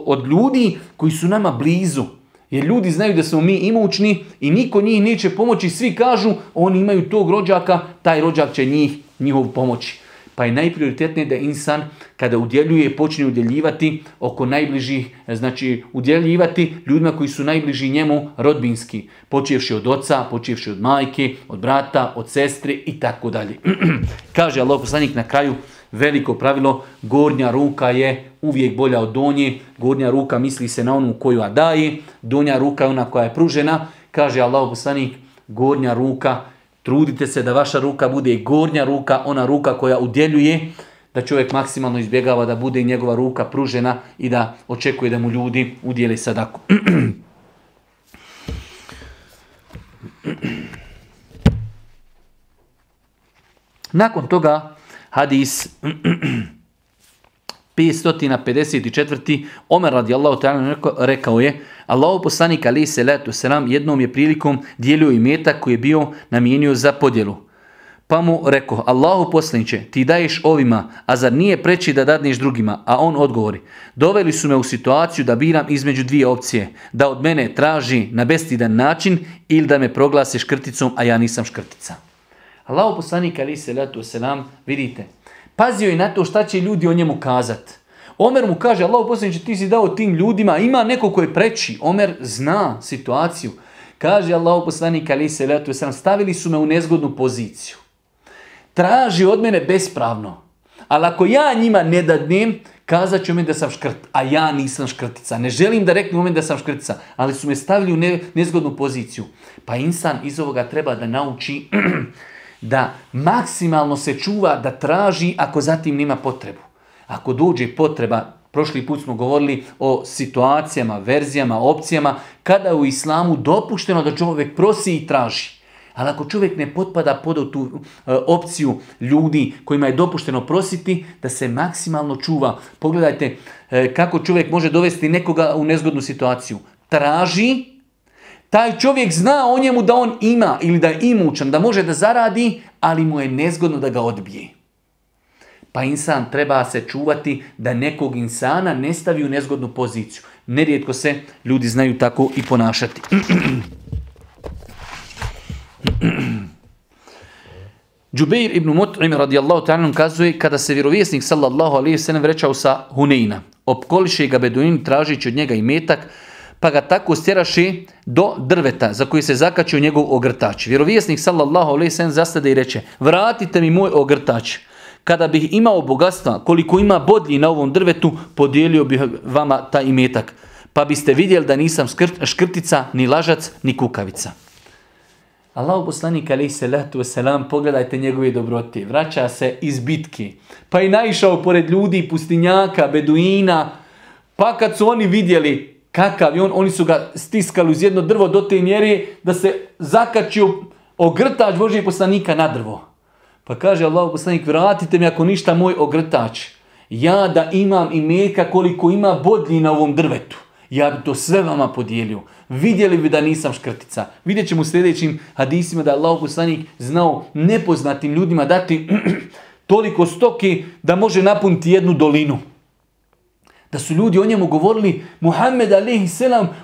od ljudi koji su nama blizu. Jer ljudi znaju da smo mi imućni i niko njih neće pomoći. Svi kažu, oni imaju tog rođaka, taj rođak će njih, njihov pomoći. Pa je najprioritetnije da insan kada udjeljuje počne udjeljivati oko najbližih, znači udjeljivati ljudima koji su najbliži njemu rodbinski. Počevši od oca, počevši od majke, od brata, od sestre i tako dalje. Kaže Allah poslanik na kraju veliko pravilo, gornja ruka je uvijek bolja od donje, gornja ruka misli se na onu koju daje, donja ruka je ona koja je pružena, kaže Allah poslanik, gornja ruka Trudite se da vaša ruka bude gornja ruka, ona ruka koja udjeljuje, da čovjek maksimalno izbjegava da bude njegova ruka pružena i da očekuje da mu ljudi udjeli sadaku. Nakon toga hadis 554. Omer radijallahu ta'ala rekao je Allahu poslanik ali se letu selam jednom je prilikom dijelio i koji je bio namijenio za podjelu. Pa mu rekao, Allahu poslaniće, ti daješ ovima, a zar nije preći da dadneš drugima? A on odgovori, doveli su me u situaciju da biram između dvije opcije, da od mene traži na bestidan način ili da me proglase škrticom, a ja nisam škrtica. Allahu poslanik ali se letu selam, vidite, pazio je na to šta će ljudi o njemu kazat. Omer mu kaže, Allahu poslaniće, ti si dao tim ljudima, ima neko koji preći. Omer zna situaciju. Kaže Allahu poslanik ali se letu selam, stavili su me u nezgodnu poziciju traži od mene bespravno. Ali ako ja njima ne dadnem, kazat ću mi da sam škrt, a ja nisam škrtica. Ne želim da reknu meni da sam škrtica, ali su me stavili u nezgodnu poziciju. Pa insan iz ovoga treba da nauči da maksimalno se čuva, da traži ako zatim nima potrebu. Ako dođe potreba, prošli put smo govorili o situacijama, verzijama, opcijama, kada u islamu dopušteno da čovjek prosi i traži. Ali ako čovjek ne potpada pod tu e, opciju ljudi kojima je dopušteno prositi, da se maksimalno čuva. Pogledajte e, kako čovjek može dovesti nekoga u nezgodnu situaciju. Traži, taj čovjek zna o njemu da on ima ili da je imućan, da može da zaradi, ali mu je nezgodno da ga odbije. Pa insan treba se čuvati da nekog insana ne stavi u nezgodnu poziciju. Nerijetko se ljudi znaju tako i ponašati. Džubeir ibn Mut'im radijallahu ta'ala kazuje kada se vjerovjesnik sallallahu alaihi sallam vrećao sa Huneyna. Opkoliše ga Beduin tražići od njega i metak, pa ga tako stjeraše do drveta za koji se zakačio njegov ogrtač. Vjerovjesnik sallallahu alaihi sallam zastade i reče vratite mi moj ogrtač. Kada bih imao bogatstva koliko ima bodlji na ovom drvetu, podijelio bih vama taj imetak. Pa biste vidjeli da nisam škrtica, ni lažac, ni kukavica. Allahu poslanik alaih salatu wasalam, pogledajte njegove dobrote, vraća se iz bitke, pa je naišao pored ljudi, pustinjaka, beduina, pa kad su oni vidjeli kakav je on, oni su ga stiskali uz jedno drvo do te mjere da se zakačio ogrtač Božijeg poslanika na drvo. Pa kaže Allah poslanik, vratite mi ako ništa moj ogrtač. Ja da imam i meka koliko ima bodlji na ovom drvetu ja bi to sve vama podijelio. Vidjeli bi da nisam škrtica. Vidjet ćemo u sljedećim hadisima da je Allah poslanik znao nepoznatim ljudima dati toliko stoki da može napuniti jednu dolinu. Da su ljudi o njemu govorili, Muhammed a.s.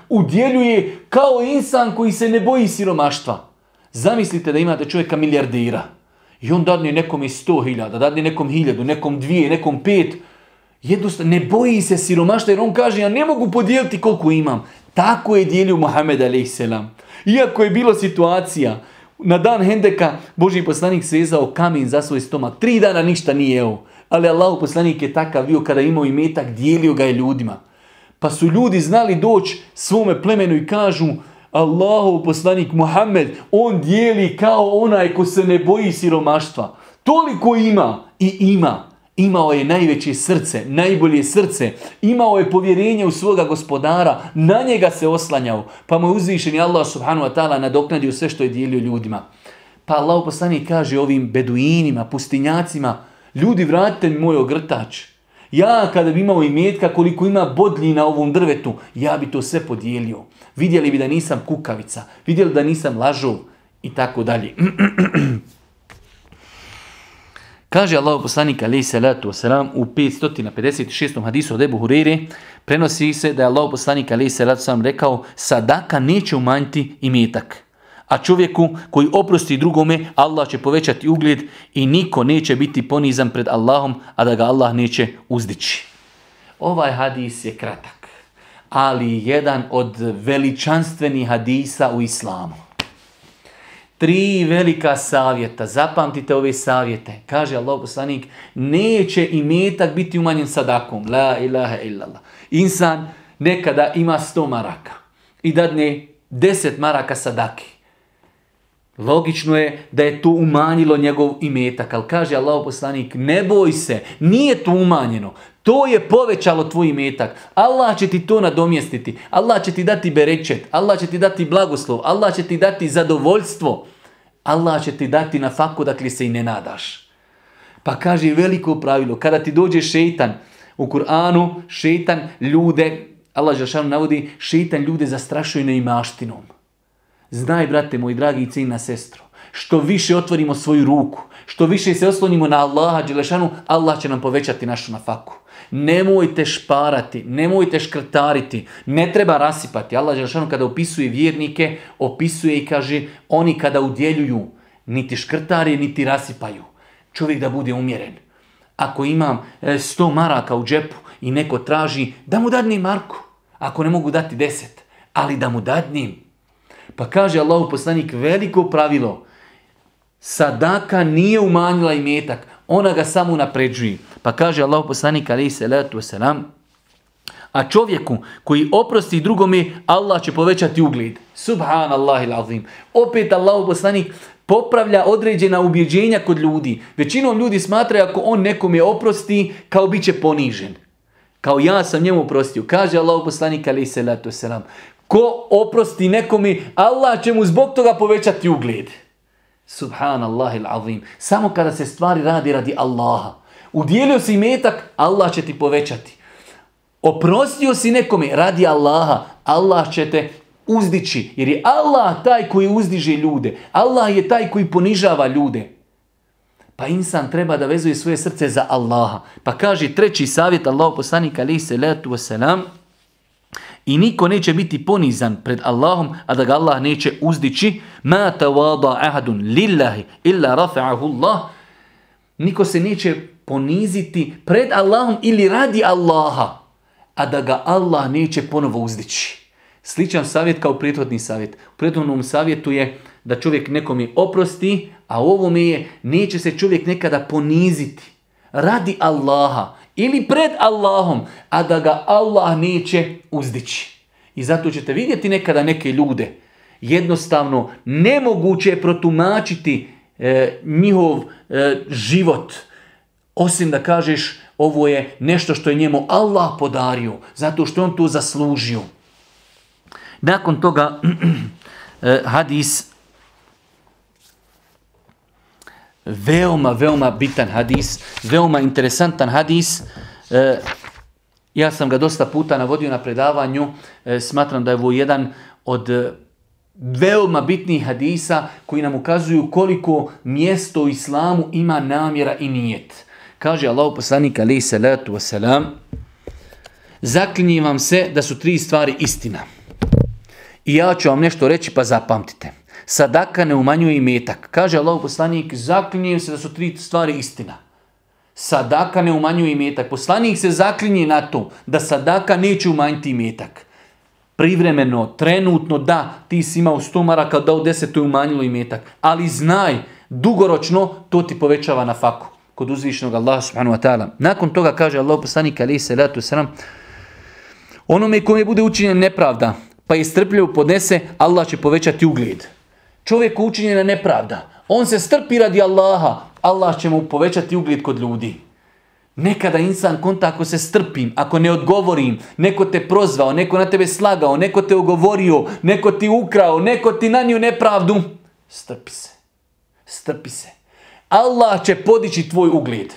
udjeljuje kao insan koji se ne boji siromaštva. Zamislite da imate čovjeka milijardira. I on dadne nekom i sto hiljada, dadne nekom hiljadu, nekom dvije, nekom pet. Jednostavno, ne boji se siromaštva jer on kaže ja ne mogu podijeliti koliko imam. Tako je dijelio Muhammed a.s. Iako je bilo situacija, na dan Hendeka Boži poslanik svezao kamen za svoj stomak. Tri dana ništa nije jeo. Ali Allah poslanik je takav bio kada imao i metak, dijelio ga je ljudima. Pa su ljudi znali doći svome plemenu i kažu Allahu poslanik Muhammed, on dijeli kao onaj ko se ne boji siromaštva. Toliko ima i ima. Imao je najveće srce, najbolje srce. Imao je povjerenje u svoga gospodara. Na njega se oslanjao. Pa mu je uzvišen Allah subhanahu wa ta'ala nadoknadio sve što je dijelio ljudima. Pa Allah poslanik kaže ovim beduinima, pustinjacima, ljudi vratite mi moj ogrtač. Ja kada bi imao imetka koliko ima bodlji na ovom drvetu, ja bi to sve podijelio. Vidjeli bi da nisam kukavica, vidjeli da nisam lažov i tako dalje. Kaže Allah poslanik alaih salatu wasalam u 556. hadisu od Ebu Hureyre prenosi se da je Allah poslanik alaih salatu wasalam rekao sadaka neće umanjiti imetak. A čovjeku koji oprosti drugome, Allah će povećati ugled i niko neće biti ponizan pred Allahom, a da ga Allah neće uzdići. Ovaj hadis je kratak, ali jedan od veličanstvenih hadisa u islamu. Tri velika savjeta, zapamtite ove savjete. Kaže Allah poslanik, neće i metak biti umanjen sadakom. La ilaha illallah. Insan nekada ima sto maraka i dadne deset maraka sadaki. Logično je da je to umanjilo njegov imetak, ali kaže Allah poslanik, ne boj se, nije to umanjeno. To je povećalo tvoj imetak. Allah će ti to nadomjestiti. Allah će ti dati berečet. Allah će ti dati blagoslov. Allah će ti dati zadovoljstvo. Allah će ti dati na faku dakle se i ne nadaš. Pa kaže veliko pravilo, kada ti dođe šeitan, u Kur'anu šeitan ljude, Allah Žešanu navodi, šeitan ljude zastrašuje neimaštinom. Znaj, brate moj dragi i cijena sestro, Što više otvorimo svoju ruku, što više se oslonimo na Allaha Đelešanu, Allah će nam povećati našu nafaku. Nemojte šparati, nemojte škrtariti, ne treba rasipati. Allah Đelešanu kada opisuje vjernike, opisuje i kaže oni kada udjeljuju, niti škrtari, niti rasipaju. Čovjek da bude umjeren. Ako imam 100 e, maraka u džepu i neko traži, da mu dadnim marku. Ako ne mogu dati 10, ali da mu dadnim. Pa kaže Allah poslanik veliko pravilo. Sadaka nije umanjila imetak, ona ga samo napređuje. Pa kaže Allah poslanik alaihi salatu wasalam, a čovjeku koji oprosti drugome, Allah će povećati ugled. Subhanallah azim. Opet Allah poslanik popravlja određena ubjeđenja kod ljudi. Većinom ljudi smatraju ako on nekome oprosti, kao bit će ponižen. Kao ja sam njemu oprostio. Kaže Allah poslanik alaihi salatu wasalam. Ko oprosti nekome, Allah će mu zbog toga povećati ugled. Subhanallah azim. Samo kada se stvari radi radi Allaha. Udjelio si metak, Allah će ti povećati. Oprostio si nekome radi Allaha, Allah će te uzdići. Jer je Allah taj koji uzdiže ljude. Allah je taj koji ponižava ljude. Pa insan treba da vezuje svoje srce za Allaha. Pa kaže treći savjet Allah poslanika alaihi salatu wasalam. I niko neće biti ponizan pred Allahom, a da ga Allah neće uzdići. Ma tawada ahadun lillahi illa rafa'ahu Allah. Niko se neće poniziti pred Allahom ili radi Allaha, a da ga Allah neće ponovo uzdići. Sličan savjet kao prethodni savjet. U prethodnom savjetu je da čovjek nekom oprosti, a u ovome je neće se čovjek nekada poniziti. Radi Allaha ili pred Allahom, a da ga Allah neće uzdići. I zato ćete vidjeti nekada neke ljude. Jednostavno, nemoguće je protumačiti e, njihov e, život. Osim da kažeš ovo je nešto što je njemu Allah podario, zato što on to zaslužio. Nakon toga e, hadis veoma, veoma bitan hadis, veoma interesantan hadis. E, ja sam ga dosta puta navodio na predavanju, e, smatram da je ovo jedan od veoma bitnih hadisa koji nam ukazuju koliko mjesto u islamu ima namjera i nijet. Kaže Allah poslanik alaih salatu wasalam, zaklinjem vam se da su tri stvari istina. I ja ću vam nešto reći pa zapamtite. Sadaka ne umanjuje i metak. Kaže Allah poslanik, zaklinjem se da su tri stvari istina. Sadaka ne umanjuje i metak. Poslanik se zaklinje na to da sadaka neće umanjiti i metak. Privremeno, trenutno, da, ti si imao 100 maraka, da u 10 to je umanjilo i metak. Ali znaj, dugoročno to ti povećava na faku kod uzvišenog Allaha subhanahu wa ta'ala. Nakon toga kaže Allah poslanik alaihi salatu wasalam, onome kome bude učinjen nepravda, pa je strpljivo podnese, Allah će povećati ugled. Čovjek učinjena nepravda, on se strpi radi Allaha, Allah će mu povećati ugled kod ljudi. Nekada insan konta ako se strpim, ako ne odgovorim, neko te prozvao, neko na tebe slagao, neko te ogovorio, neko ti ukrao, neko ti nanio nepravdu, strpi se. Strpi se. Allah će podići tvoj ugled.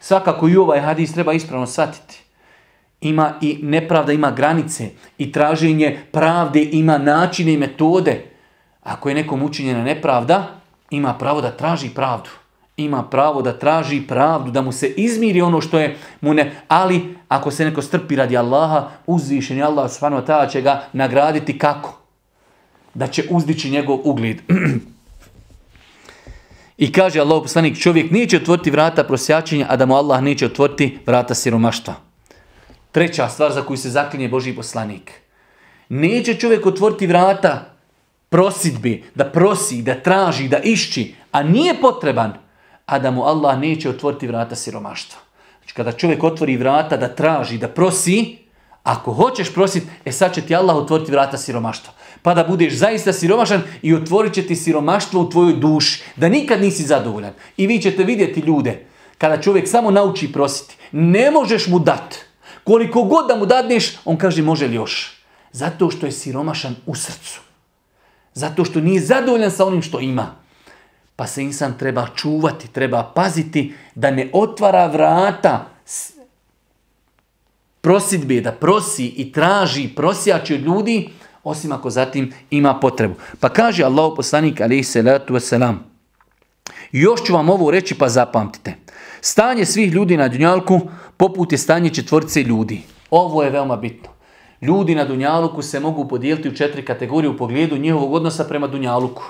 Svakako i ovaj hadis treba ispravno shvatiti. Ima i nepravda, ima granice i traženje pravde ima načine i metode. Ako je nekom učinjena nepravda, ima pravo da traži pravdu. Ima pravo da traži pravdu, da mu se izmiri ono što je mu ne... Ali ako se neko strpi radi Allaha, uzvišeni Allah wa će ga nagraditi kako? Da će uzdići njegov ugled. I kaže Allah poslanik, čovjek neće otvoriti vrata prosjačenja, a da mu Allah neće otvoriti vrata siromaštva. Treća stvar za koju se zaklinje Boži poslanik. Neće čovjek otvoriti vrata prosidbi, da prosi, da traži, da išći, a nije potreban, a da mu Allah neće otvoriti vrata siromaštva. Znači kada čovjek otvori vrata da traži, da prosi, ako hoćeš prositi, e sad će ti Allah otvoriti vrata siromaštva pa da budeš zaista siromašan i otvorit će ti siromaštvo u tvojoj duši, da nikad nisi zadovoljan. I vi ćete vidjeti ljude, kada čovjek samo nauči prositi, ne možeš mu dat. Koliko god da mu dadneš, on kaže može li još. Zato što je siromašan u srcu. Zato što nije zadovoljan sa onim što ima. Pa se insan treba čuvati, treba paziti da ne otvara vrata prosidbe, da prosi i traži prosjači od ljudi, osim ako zatim ima potrebu. Pa kaže Allah poslanik alaihi salatu wasalam, još ću vam ovo reći pa zapamtite. Stanje svih ljudi na Dunjalku poput je stanje četvorce ljudi. Ovo je veoma bitno. Ljudi na Dunjaluku se mogu podijeliti u četiri kategorije u pogledu njihovog odnosa prema Dunjaluku.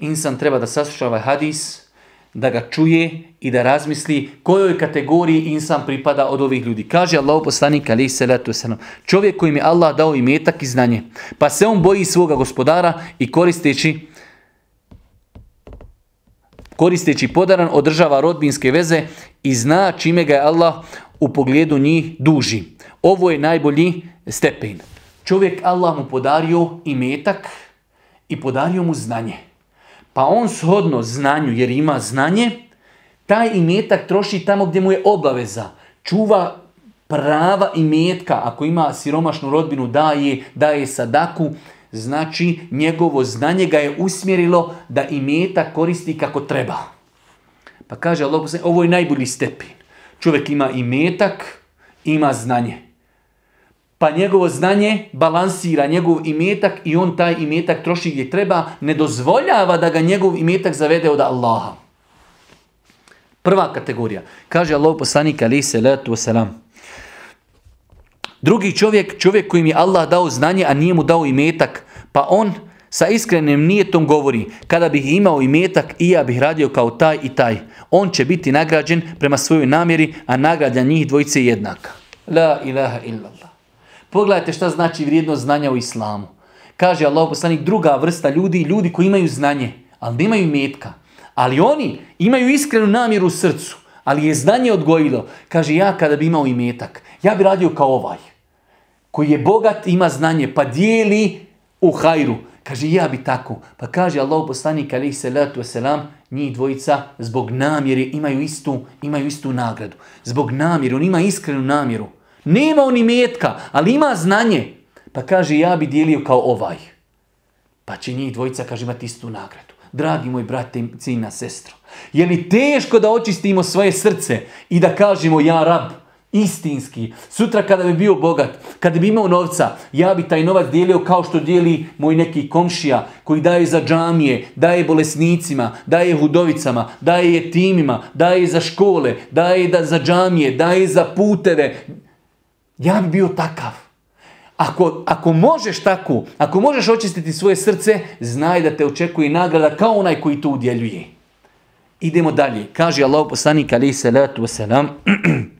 Insan treba da sasluša ovaj hadis, da ga čuje i da razmisli kojoj kategoriji insan pripada od ovih ljudi. Kaže Allah poslanik alaih salatu wasalam, čovjek kojim je Allah dao i metak i znanje, pa se on boji svoga gospodara i koristeći koristeći podaran održava rodbinske veze i zna čime ga je Allah u pogledu njih duži. Ovo je najbolji stepen. Čovjek Allah mu podario i metak i podario mu znanje. Pa on shodno znanju, jer ima znanje, taj imetak troši tamo gdje mu je obaveza. Čuva prava imetka, ako ima siromašnu rodbinu, daje, daje sadaku, znači njegovo znanje ga je usmjerilo da imetak koristi kako treba. Pa kaže Allah, ovo je najbolji stepen. Čovjek ima imetak, ima znanje. Pa njegovo znanje balansira njegov imetak i on taj imetak troši gdje treba, ne dozvoljava da ga njegov imetak zavede od Allaha. Prva kategorija. Kaže Allah poslanik ali se letu. Drugi čovjek, čovjek kojim je Allah dao znanje, a nije mu dao imetak, pa on sa iskrenim nijetom govori, kada bih imao imetak i ja bih radio kao taj i taj, on će biti nagrađen prema svojoj namjeri, a nagrada njih dvojice je jednaka. La ilaha illallah. Pogledajte šta znači vrijednost znanja u islamu. Kaže Allah poslanik druga vrsta ljudi, ljudi koji imaju znanje, ali nemaju imetka. Ali oni imaju iskrenu namjeru u srcu, ali je znanje odgojilo. Kaže ja kada bi imao imetak, ja bi radio kao ovaj, koji je bogat, ima znanje, pa dijeli u hajru. Kaže, ja bi tako. Pa kaže Allah poslanik alaihi salatu wasalam, njih dvojica zbog namjere imaju istu, imaju istu nagradu. Zbog namjere, on ima iskrenu namjeru. Nema on metka, ali ima znanje. Pa kaže, ja bi dijelio kao ovaj. Pa će njih dvojica, kaže, imati istu nagradu. Dragi moj brate i cina sestro, je li teško da očistimo svoje srce i da kažemo ja rab, istinski. Sutra kada bi bio bogat, kada bi imao novca, ja bi taj novac dijelio kao što dijeli moj neki komšija koji daje za džamije, daje bolesnicima, daje hudovicama, daje timima, daje za škole, daje za džamije, daje za puteve. Ja bi bio takav. Ako, ako možeš tako, ako možeš očistiti svoje srce, znaj da te očekuje nagrada kao onaj koji to udjeljuje. Idemo dalje. Kaže Allah poslanik alaihi salatu wasalam,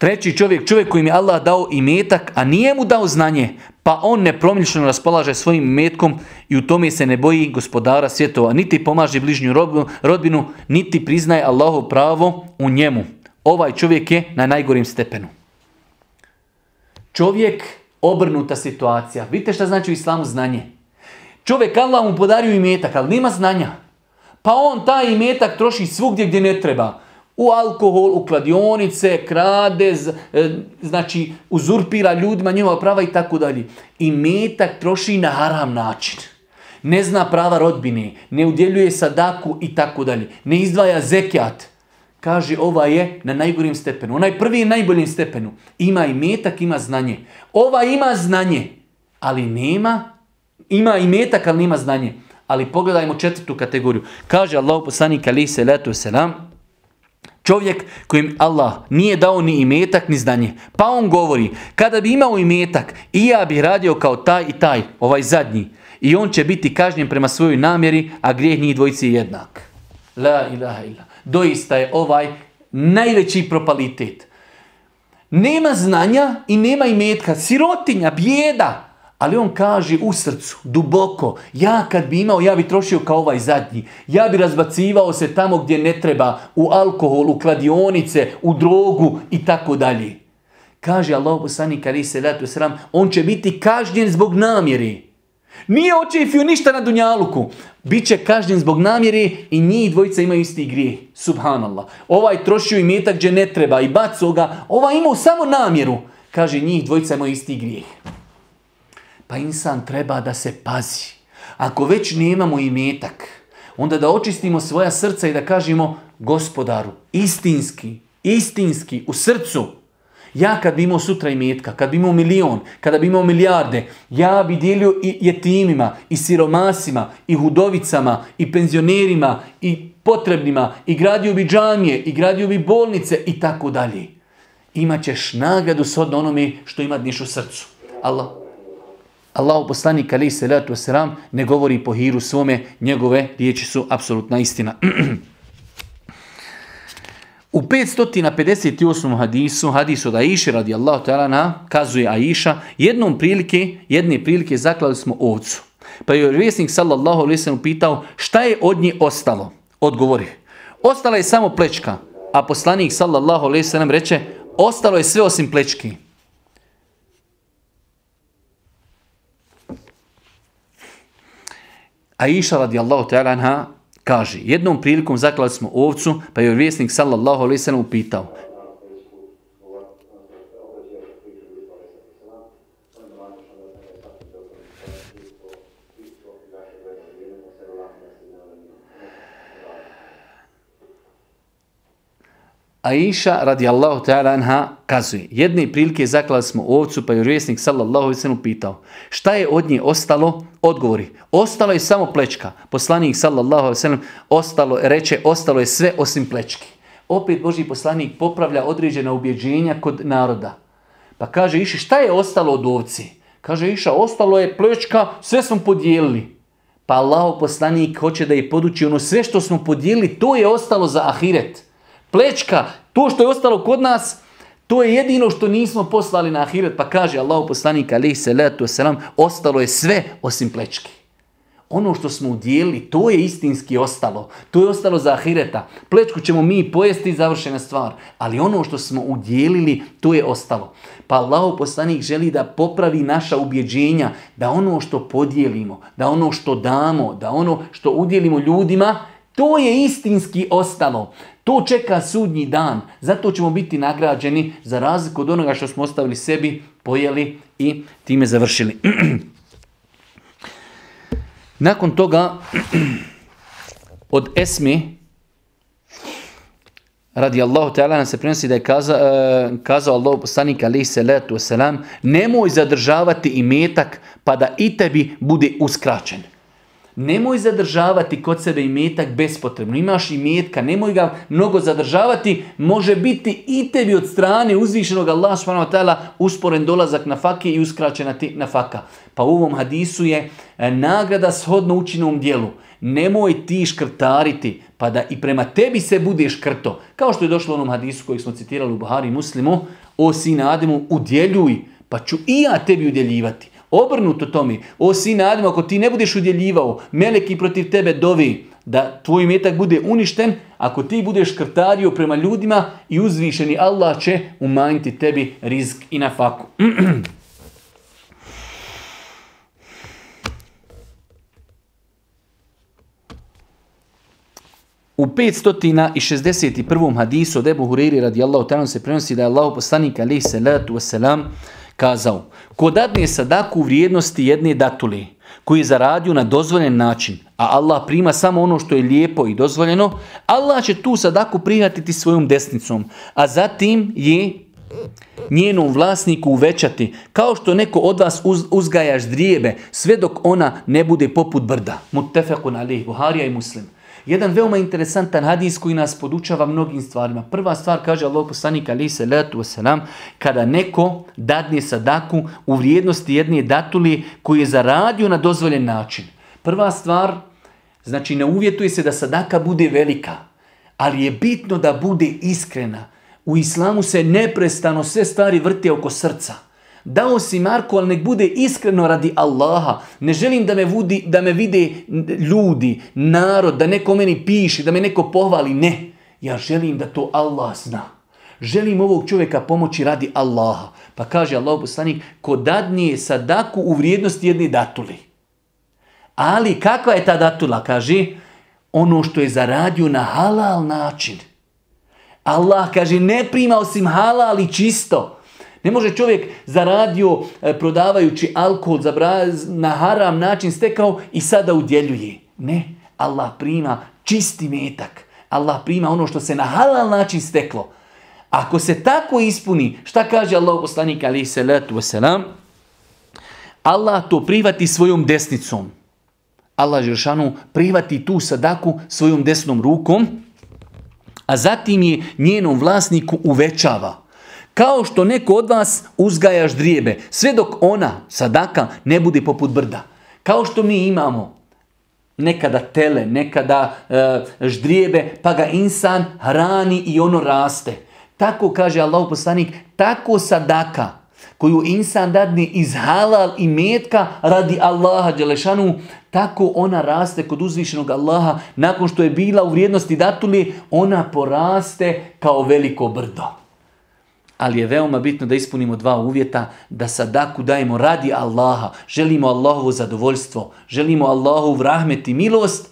Treći čovjek, čovjek kojim je Allah dao i metak, a nije mu dao znanje, pa on nepromišljeno raspolaže svojim metkom i u tome se ne boji gospodara svjetova, niti pomaže bližnju rodbinu, niti priznaje Allahov pravo u njemu. Ovaj čovjek je na najgorim stepenu. Čovjek, obrnuta situacija. Vidite šta znači u islamu znanje. Čovjek Allah mu podario imetak, ali nema znanja. Pa on taj imetak troši svugdje gdje ne treba u alkohol, u kladionice, krade, e, znači uzurpira ljudima njihova prava i tako dalje. I metak troši na haram način. Ne zna prava rodbine, ne udjeljuje sadaku i tako dalje. Ne izdvaja zekijat. Kaže ova je na najgorim stepenu. Onaj prvi je najboljim stepenu. Ima i metak, ima znanje. Ova ima znanje, ali nema, ima i metak, ali nema znanje. Ali pogledajmo četvrtu kategoriju. Kaže Allah poslanik ali se letu selam, Čovjek kojim Allah nije dao ni imetak ni znanje. Pa on govori, kada bi imao imetak i ja bih radio kao taj i taj, ovaj zadnji, i on će biti kažnjen prema svojoj namjeri, a grijeh njih dvojici je jednak. La ilaha illa. Doista je ovaj najveći propalitet. Nema znanja i nema imetka. Sirotinja, bijeda. Ali on kaže u srcu, duboko, ja kad bi imao, ja bi trošio kao ovaj zadnji. Ja bi razbacivao se tamo gdje ne treba, u alkohol, u kladionice, u drogu i tako dalje. Kaže Allah poslanik ali se on će biti kažnjen zbog namjeri. Nije očefio ništa na Dunjaluku. Biće kažnjen zbog namjeri i njih dvojica imaju isti grijeh. Subhanallah. Ovaj trošio i metak gdje ne treba i bacio ga. Ovaj imao samo namjeru. Kaže njih dvojica imaju isti grijeh. Pa insan treba da se pazi. Ako već nemamo imetak, onda da očistimo svoja srca i da kažemo gospodaru, istinski, istinski, u srcu, Ja kad bi imao sutra imetka, kad bi imao milion, kada bi imao milijarde, ja bi dijelio i jetimima, i siromasima, i hudovicama, i penzionerima, i potrebnima, i gradio bi džamije, i gradio bi bolnice, i tako dalje. Imaćeš nagradu shodno onome što imaš u srcu. Allah, Allahu poslanik ali se letu selam ne govori po hiru svome, njegove riječi su apsolutna istina. U 558. hadisu, hadisu od Aisha radijallahu ta'ala kazuje Aisha, jednom prilike, jedne prilike zaklali smo ovcu. Pa je vjesnik sallallahu alaihi sallam pitao šta je od nje ostalo? Odgovori, ostala je samo plečka, a poslanik sallallahu alaihi sallam reče, ostalo je sve osim plečki. Aisha radijallahu ta'ala kaže, jednom prilikom zaklali smo ovcu, pa je vjesnik sallallahu alaihi sallam upitao, Aisha radijallahu ta'ala anha kazuje, jedne prilike zaklali smo ovcu, pa je vjesnik sallallahu alaihi pitao, šta je od nje ostalo? Odgovori, ostalo je samo plečka. Poslanik sallallahu alaihi ostalo, reče, ostalo je sve osim plečki. Opet Boži poslanik popravlja određena ubjeđenja kod naroda. Pa kaže Iša, šta je ostalo od ovci? Kaže Iša, ostalo je plečka, sve smo podijelili. Pa Allah poslanik hoće da je poduči ono sve što smo podijelili, to je ostalo za ahiret. Plečka, to što je ostalo kod nas, to je jedino što nismo poslali na ahiret. Pa kaže Allah poslanik alaih salatu wasalam, ostalo je sve osim plečki. Ono što smo udijeli, to je istinski ostalo. To je ostalo za ahireta. Plečku ćemo mi pojesti završena stvar. Ali ono što smo udjelili, to je ostalo. Pa Allah poslanik želi da popravi naša ubjeđenja, da ono što podijelimo, da ono što damo, da ono što udjelimo ljudima, to je istinski ostalo. To čeka sudnji dan. Zato ćemo biti nagrađeni za razliku od onoga što smo ostavili sebi, pojeli i time završili. Nakon toga od Esmi radi Allahu Teala nam se prenosi da je kaza, uh, kazao Allah poslanik alaihi salatu wasalam nemoj zadržavati imetak pa da i tebi bude uskraćen. Nemoj zadržavati kod sebe imetak bespotrebno. Imaš imetka, nemoj ga mnogo zadržavati. Može biti i tebi od strane uzvišenog Allah subhanahu usporen dolazak na fake i uskraćena ti na faka. Pa u ovom hadisu je e, nagrada shodno učinom dijelu. Nemoj ti škrtariti, pa da i prema tebi se bude škrto. Kao što je došlo u onom hadisu koji smo citirali u Buhari Muslimu, o sine Ademu, udjeljuj, pa ću i ja tebi udjeljivati. Obrnuto to mi. O sine Adem, ako ti ne budeš udjeljivao, meleki protiv tebe dovi da tvoj metak bude uništen, ako ti budeš krtario prema ljudima i uzvišeni Allah će umanjiti tebi rizk i na faku. U 561. hadisu od Ebu Huriri radijallahu ta'ala se prenosi da je Allah poslanik alaihi salatu wasalam kazao, ko dadne sadaku u vrijednosti jedne datule, koji je zaradio na dozvoljen način, a Allah prima samo ono što je lijepo i dozvoljeno, Allah će tu sadaku prihvatiti svojom desnicom, a zatim je njenom vlasniku uvećati, kao što neko od vas uz, uzgaja ždrijebe, sve dok ona ne bude poput brda. Muttefekun alih, Buharija i Muslim. Jedan veoma interesantan hadis koji nas podučava mnogim stvarima. Prva stvar kaže Allah poslanik ali se letu kada neko dadne sadaku u vrijednosti jedne datuli koji je zaradio na dozvoljen način. Prva stvar, znači ne uvjetuje se da sadaka bude velika, ali je bitno da bude iskrena. U islamu se neprestano sve stvari vrti oko srca. Dao si Marko, ali nek bude iskreno radi Allaha. Ne želim da me, vudi, da me vide ljudi, narod, da neko meni piše, da me neko pohvali. Ne, ja želim da to Allah zna. Želim ovog čovjeka pomoći radi Allaha. Pa kaže Allah poslanik, ko dadnije sadaku u vrijednosti jedne datuli. Ali kakva je ta datula? Kaže, ono što je zaradio na halal način. Allah kaže, ne prima osim halal i čisto. Ne može čovjek zaradio e, prodavajući alkohol na haram način stekao i sada udjeljuje. Ne, Allah prima čisti metak. Allah prima ono što se na halal način steklo. Ako se tako ispuni, šta kaže Allah poslanik ali salatu wasalam? Allah to prihvati svojom desnicom. Allah Žešanu prihvati tu sadaku svojom desnom rukom, a zatim je njenom vlasniku uvećava. Kao što neko od vas uzgaja ždrijebe, sve dok ona, sadaka, ne bude poput brda. Kao što mi imamo nekada tele, nekada e, ždrijebe, pa ga insan hrani i ono raste. Tako kaže Allah poslanik, tako sadaka koju insan dadne iz halal i metka radi Allaha Đelešanu, tako ona raste kod uzvišenog Allaha. Nakon što je bila u vrijednosti datuli, ona poraste kao veliko brdo. Ali je veoma bitno da ispunimo dva uvjeta, da sadaku dajemo radi Allaha, želimo Allahovo zadovoljstvo, želimo Allahu rahmet i milost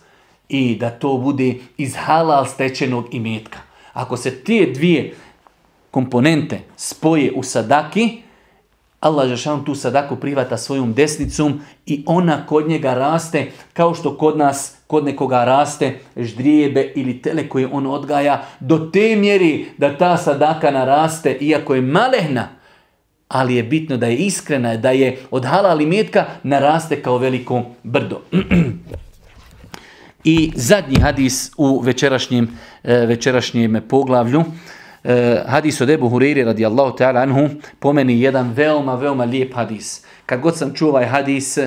i da to bude iz halal stečenog imetka. Ako se te dvije komponente spoje u sadaki, Allah Žešan tu sadaku privata svojom desnicom i ona kod njega raste kao što kod nas, kod nekoga raste ždrijebe ili tele koje on odgaja do te mjeri da ta sadaka naraste iako je malehna, ali je bitno da je iskrena, da je od halal metka naraste kao veliko brdo. I zadnji hadis u večerašnjem, e, večerašnjem poglavlju, Eh, hadis od Ebu Hureyri radijallahu ta'ala anhu, po meni jedan veoma, veoma lijep hadis. Kad god sam čuo ovaj hadis, uh,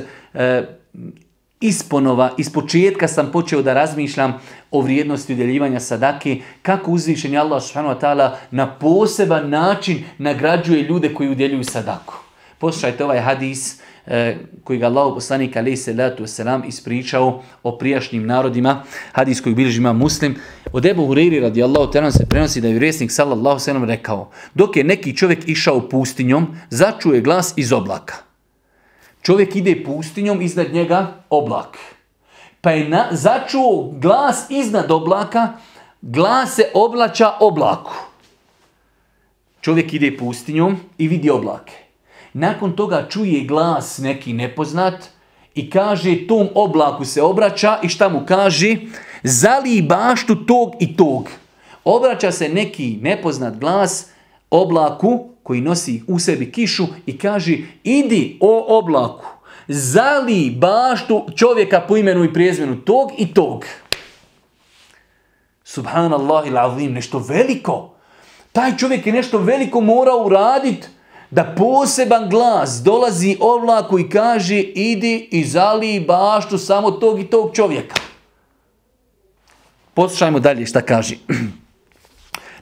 isponova, iz početka sam počeo da razmišljam o vrijednosti udjeljivanja sadake, kako uzvišen je Allah subhanahu na poseban način nagrađuje ljude koji udjeljuju sadaku. Poslušajte ovaj hadis, koji ga Allah poslanik alaih salatu wasalam ispričao o prijašnjim narodima, hadis koji bilježi ima muslim. Od Ebu Hureyri radijallahu ta'ala se prenosi da je vjesnik sallallahu sallam rekao, dok je neki čovjek išao pustinjom, začuje glas iz oblaka. Čovjek ide pustinjom, iznad njega oblak. Pa je na, začuo glas iznad oblaka, glas se oblača oblaku. Čovjek ide pustinjom i vidi oblake. Nakon toga čuje glas neki nepoznat i kaže tom oblaku se obraća i šta mu kaže? Zali baštu tog i tog. Obraća se neki nepoznat glas oblaku koji nosi u sebi kišu i kaže idi o oblaku, zali baštu čovjeka po imenu i prijezmenu tog i tog. Subhanallah il nešto veliko. Taj čovjek je nešto veliko morao uraditi da poseban glas dolazi ovlaku i kaže idi i zaliji baštu samo tog i tog čovjeka. Poslušajmo dalje šta kaže.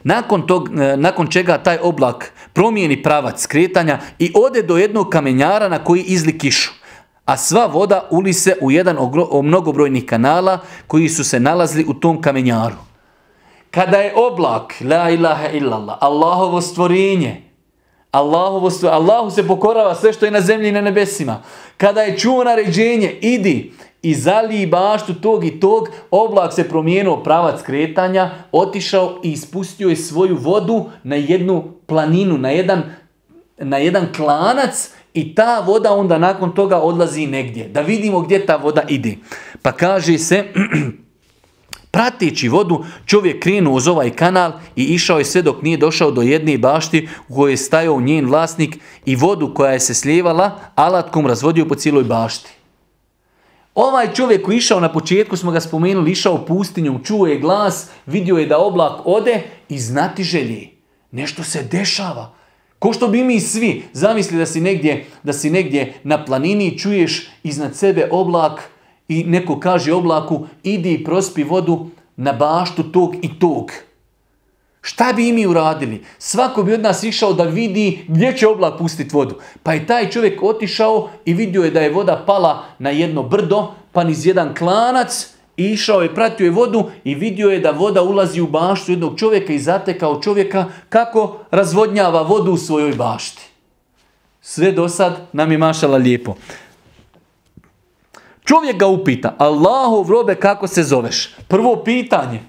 Nakon, tog, e, nakon čega taj oblak promijeni pravac skretanja i ode do jednog kamenjara na koji izli kišu. A sva voda uli se u jedan od mnogobrojnih kanala koji su se nalazili u tom kamenjaru. Kada je oblak, la ilaha illallah, Allahovo stvorenje, Allahovo Allahu se pokorava sve što je na zemlji i na nebesima. Kada je čuo naređenje, idi i zaliji baštu tog i tog, oblak se promijenuo pravac kretanja, otišao i ispustio je svoju vodu na jednu planinu, na jedan, na jedan klanac i ta voda onda nakon toga odlazi negdje. Da vidimo gdje ta voda ide. Pa kaže se... Prateći vodu, čovjek krenuo uz ovaj kanal i išao je sve dok nije došao do jedne bašti u kojoj je stajao njen vlasnik i vodu koja je se slijevala alatkom razvodio po cijeloj bašti. Ovaj čovjek koji išao na početku, smo ga spomenuli, išao pustinjom, čuo je glas, vidio je da oblak ode i znati želje. Nešto se dešava. Ko što bi mi svi zamisli da si negdje, da si negdje na planini čuješ iznad sebe oblak, i neko kaže oblaku, idi i prospi vodu na baštu tog i tog. Šta bi i mi uradili? Svako bi od nas išao da vidi gdje će oblak pustiti vodu. Pa je taj čovjek otišao i vidio je da je voda pala na jedno brdo, pa niz jedan klanac, išao je, pratio je vodu i vidio je da voda ulazi u baštu jednog čovjeka i zatekao čovjeka kako razvodnjava vodu u svojoj bašti. Sve do sad nam je mašala lijepo. Čovjek ga upita, Allahov robe kako se zoveš? Prvo pitanje.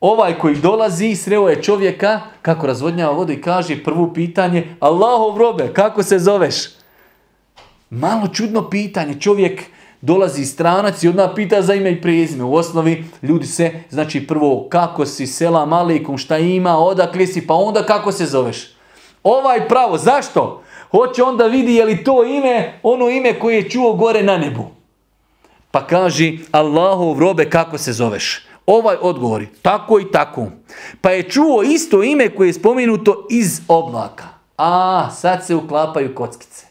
Ovaj koji dolazi, sreo je čovjeka kako razvodnjava vodu i kaže prvo pitanje, Allahov robe kako se zoveš? Malo čudno pitanje, čovjek dolazi stranac i odmah pita za ime i prezime. U osnovi ljudi se, znači prvo kako si, selam alikum, šta ima, odakle si, pa onda kako se zoveš. Ovaj pravo, zašto? Hoće onda vidi je li to ime, ono ime koje je čuo gore na nebu. Pa kaži Allahov robe kako se zoveš. Ovaj odgovori, tako i tako. Pa je čuo isto ime koje je spomenuto iz oblaka. A, sad se uklapaju kockice.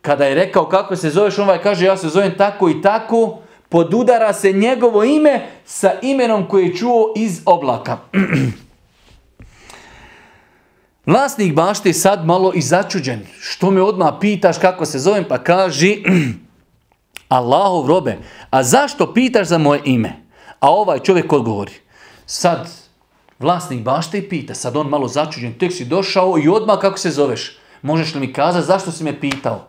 Kada je rekao kako se zoveš, ovaj kaže ja se zovem tako i tako, podudara se njegovo ime sa imenom koje je čuo iz oblaka. Vlasnik bašte je sad malo i začuđen. Što me odmah pitaš kako se zovem? Pa kaži, Allahov robe, a zašto pitaš za moje ime? A ovaj čovjek odgovori, sad vlasnik bašte i pita, sad on malo začuđen, tek si došao i odmah kako se zoveš? Možeš li mi kazati zašto si me pitao?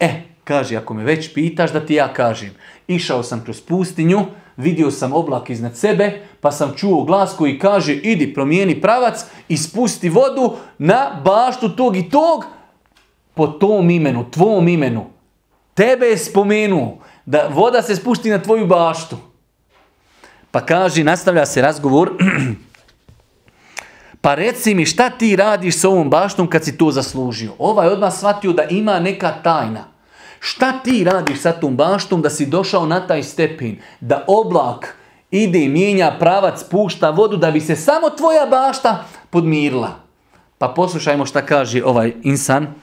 E, kaže, ako me već pitaš da ti ja kažem. Išao sam kroz pustinju, vidio sam oblak iznad sebe, pa sam čuo glas koji kaže idi promijeni pravac i spusti vodu na baštu tog i tog po tom imenu, tvom imenu. Tebe je spomenuo da voda se spusti na tvoju baštu. Pa kaže, nastavlja se razgovor, pa reci mi šta ti radiš s ovom baštom kad si to zaslužio. Ovaj odmah shvatio da ima neka tajna. Šta ti radiš sa tom baštom da si došao na taj stepen, da oblak ide i mijenja pravac, pušta vodu, da bi se samo tvoja bašta podmirila. Pa poslušajmo šta kaže ovaj insan.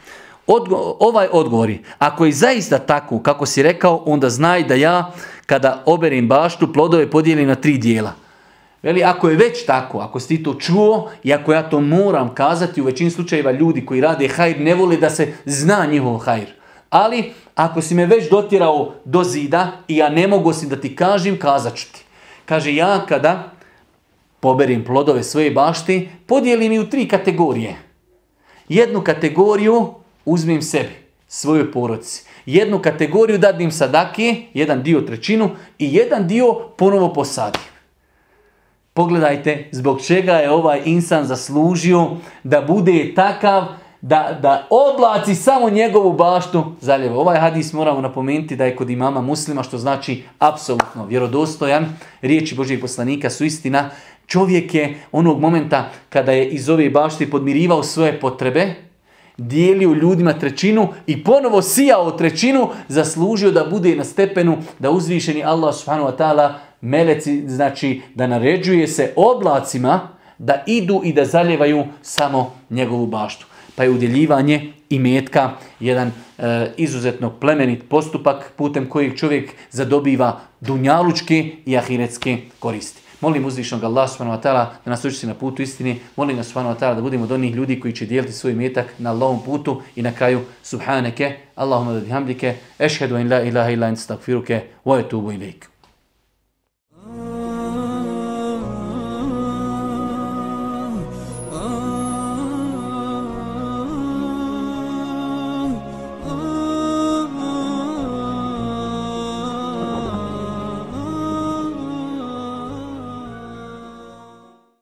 Odgo ovaj odgovori, ako je zaista tako kako si rekao, onda znaj da ja kada oberim baštu, plodove podijelim na tri dijela. Veli, ako je već tako, ako si ti to čuo i ako ja to moram kazati, u većini slučajeva ljudi koji rade hajr ne vole da se zna njihov hajr. Ali ako si me već dotirao do zida i ja ne mogu si da ti kažem, kazat ću ti. Kaže, ja kada poberim plodove svoje bašti, podijelim i u tri kategorije. Jednu kategoriju uzmem sebi, svojoj poroci. Jednu kategoriju dadim sadake, jedan dio trećinu i jedan dio ponovo posadim. Pogledajte zbog čega je ovaj insan zaslužio da bude takav da, da oblaci samo njegovu baštu zaljeve. Ovaj hadis moramo napomenuti da je kod imama muslima, što znači apsolutno vjerodostojan. Riječi Božijeg poslanika su istina. Čovjek je onog momenta kada je iz ove bašte podmirivao svoje potrebe, dijelio ljudima trećinu i ponovo sijao trećinu, zaslužio da bude na stepenu da uzvišeni Allah subhanahu wa ta'ala meleci, znači da naređuje se oblacima da idu i da zaljevaju samo njegovu baštu pa je udjeljivanje i metka jedan e, izuzetno plemenit postupak putem kojeg čovjek zadobiva dunjalučke i ahiretske koristi. Molim uzvišnog Allah subhanahu wa ta'ala da nas uči na putu istine. Molim nas subhanahu wa ta'ala da budemo od onih ljudi koji će dijeliti svoj metak na Allahom putu i na kraju subhaneke, Allahumma bihamdike, ešhedu in la ilaha illa stakfiruke, wa etubu ilaik.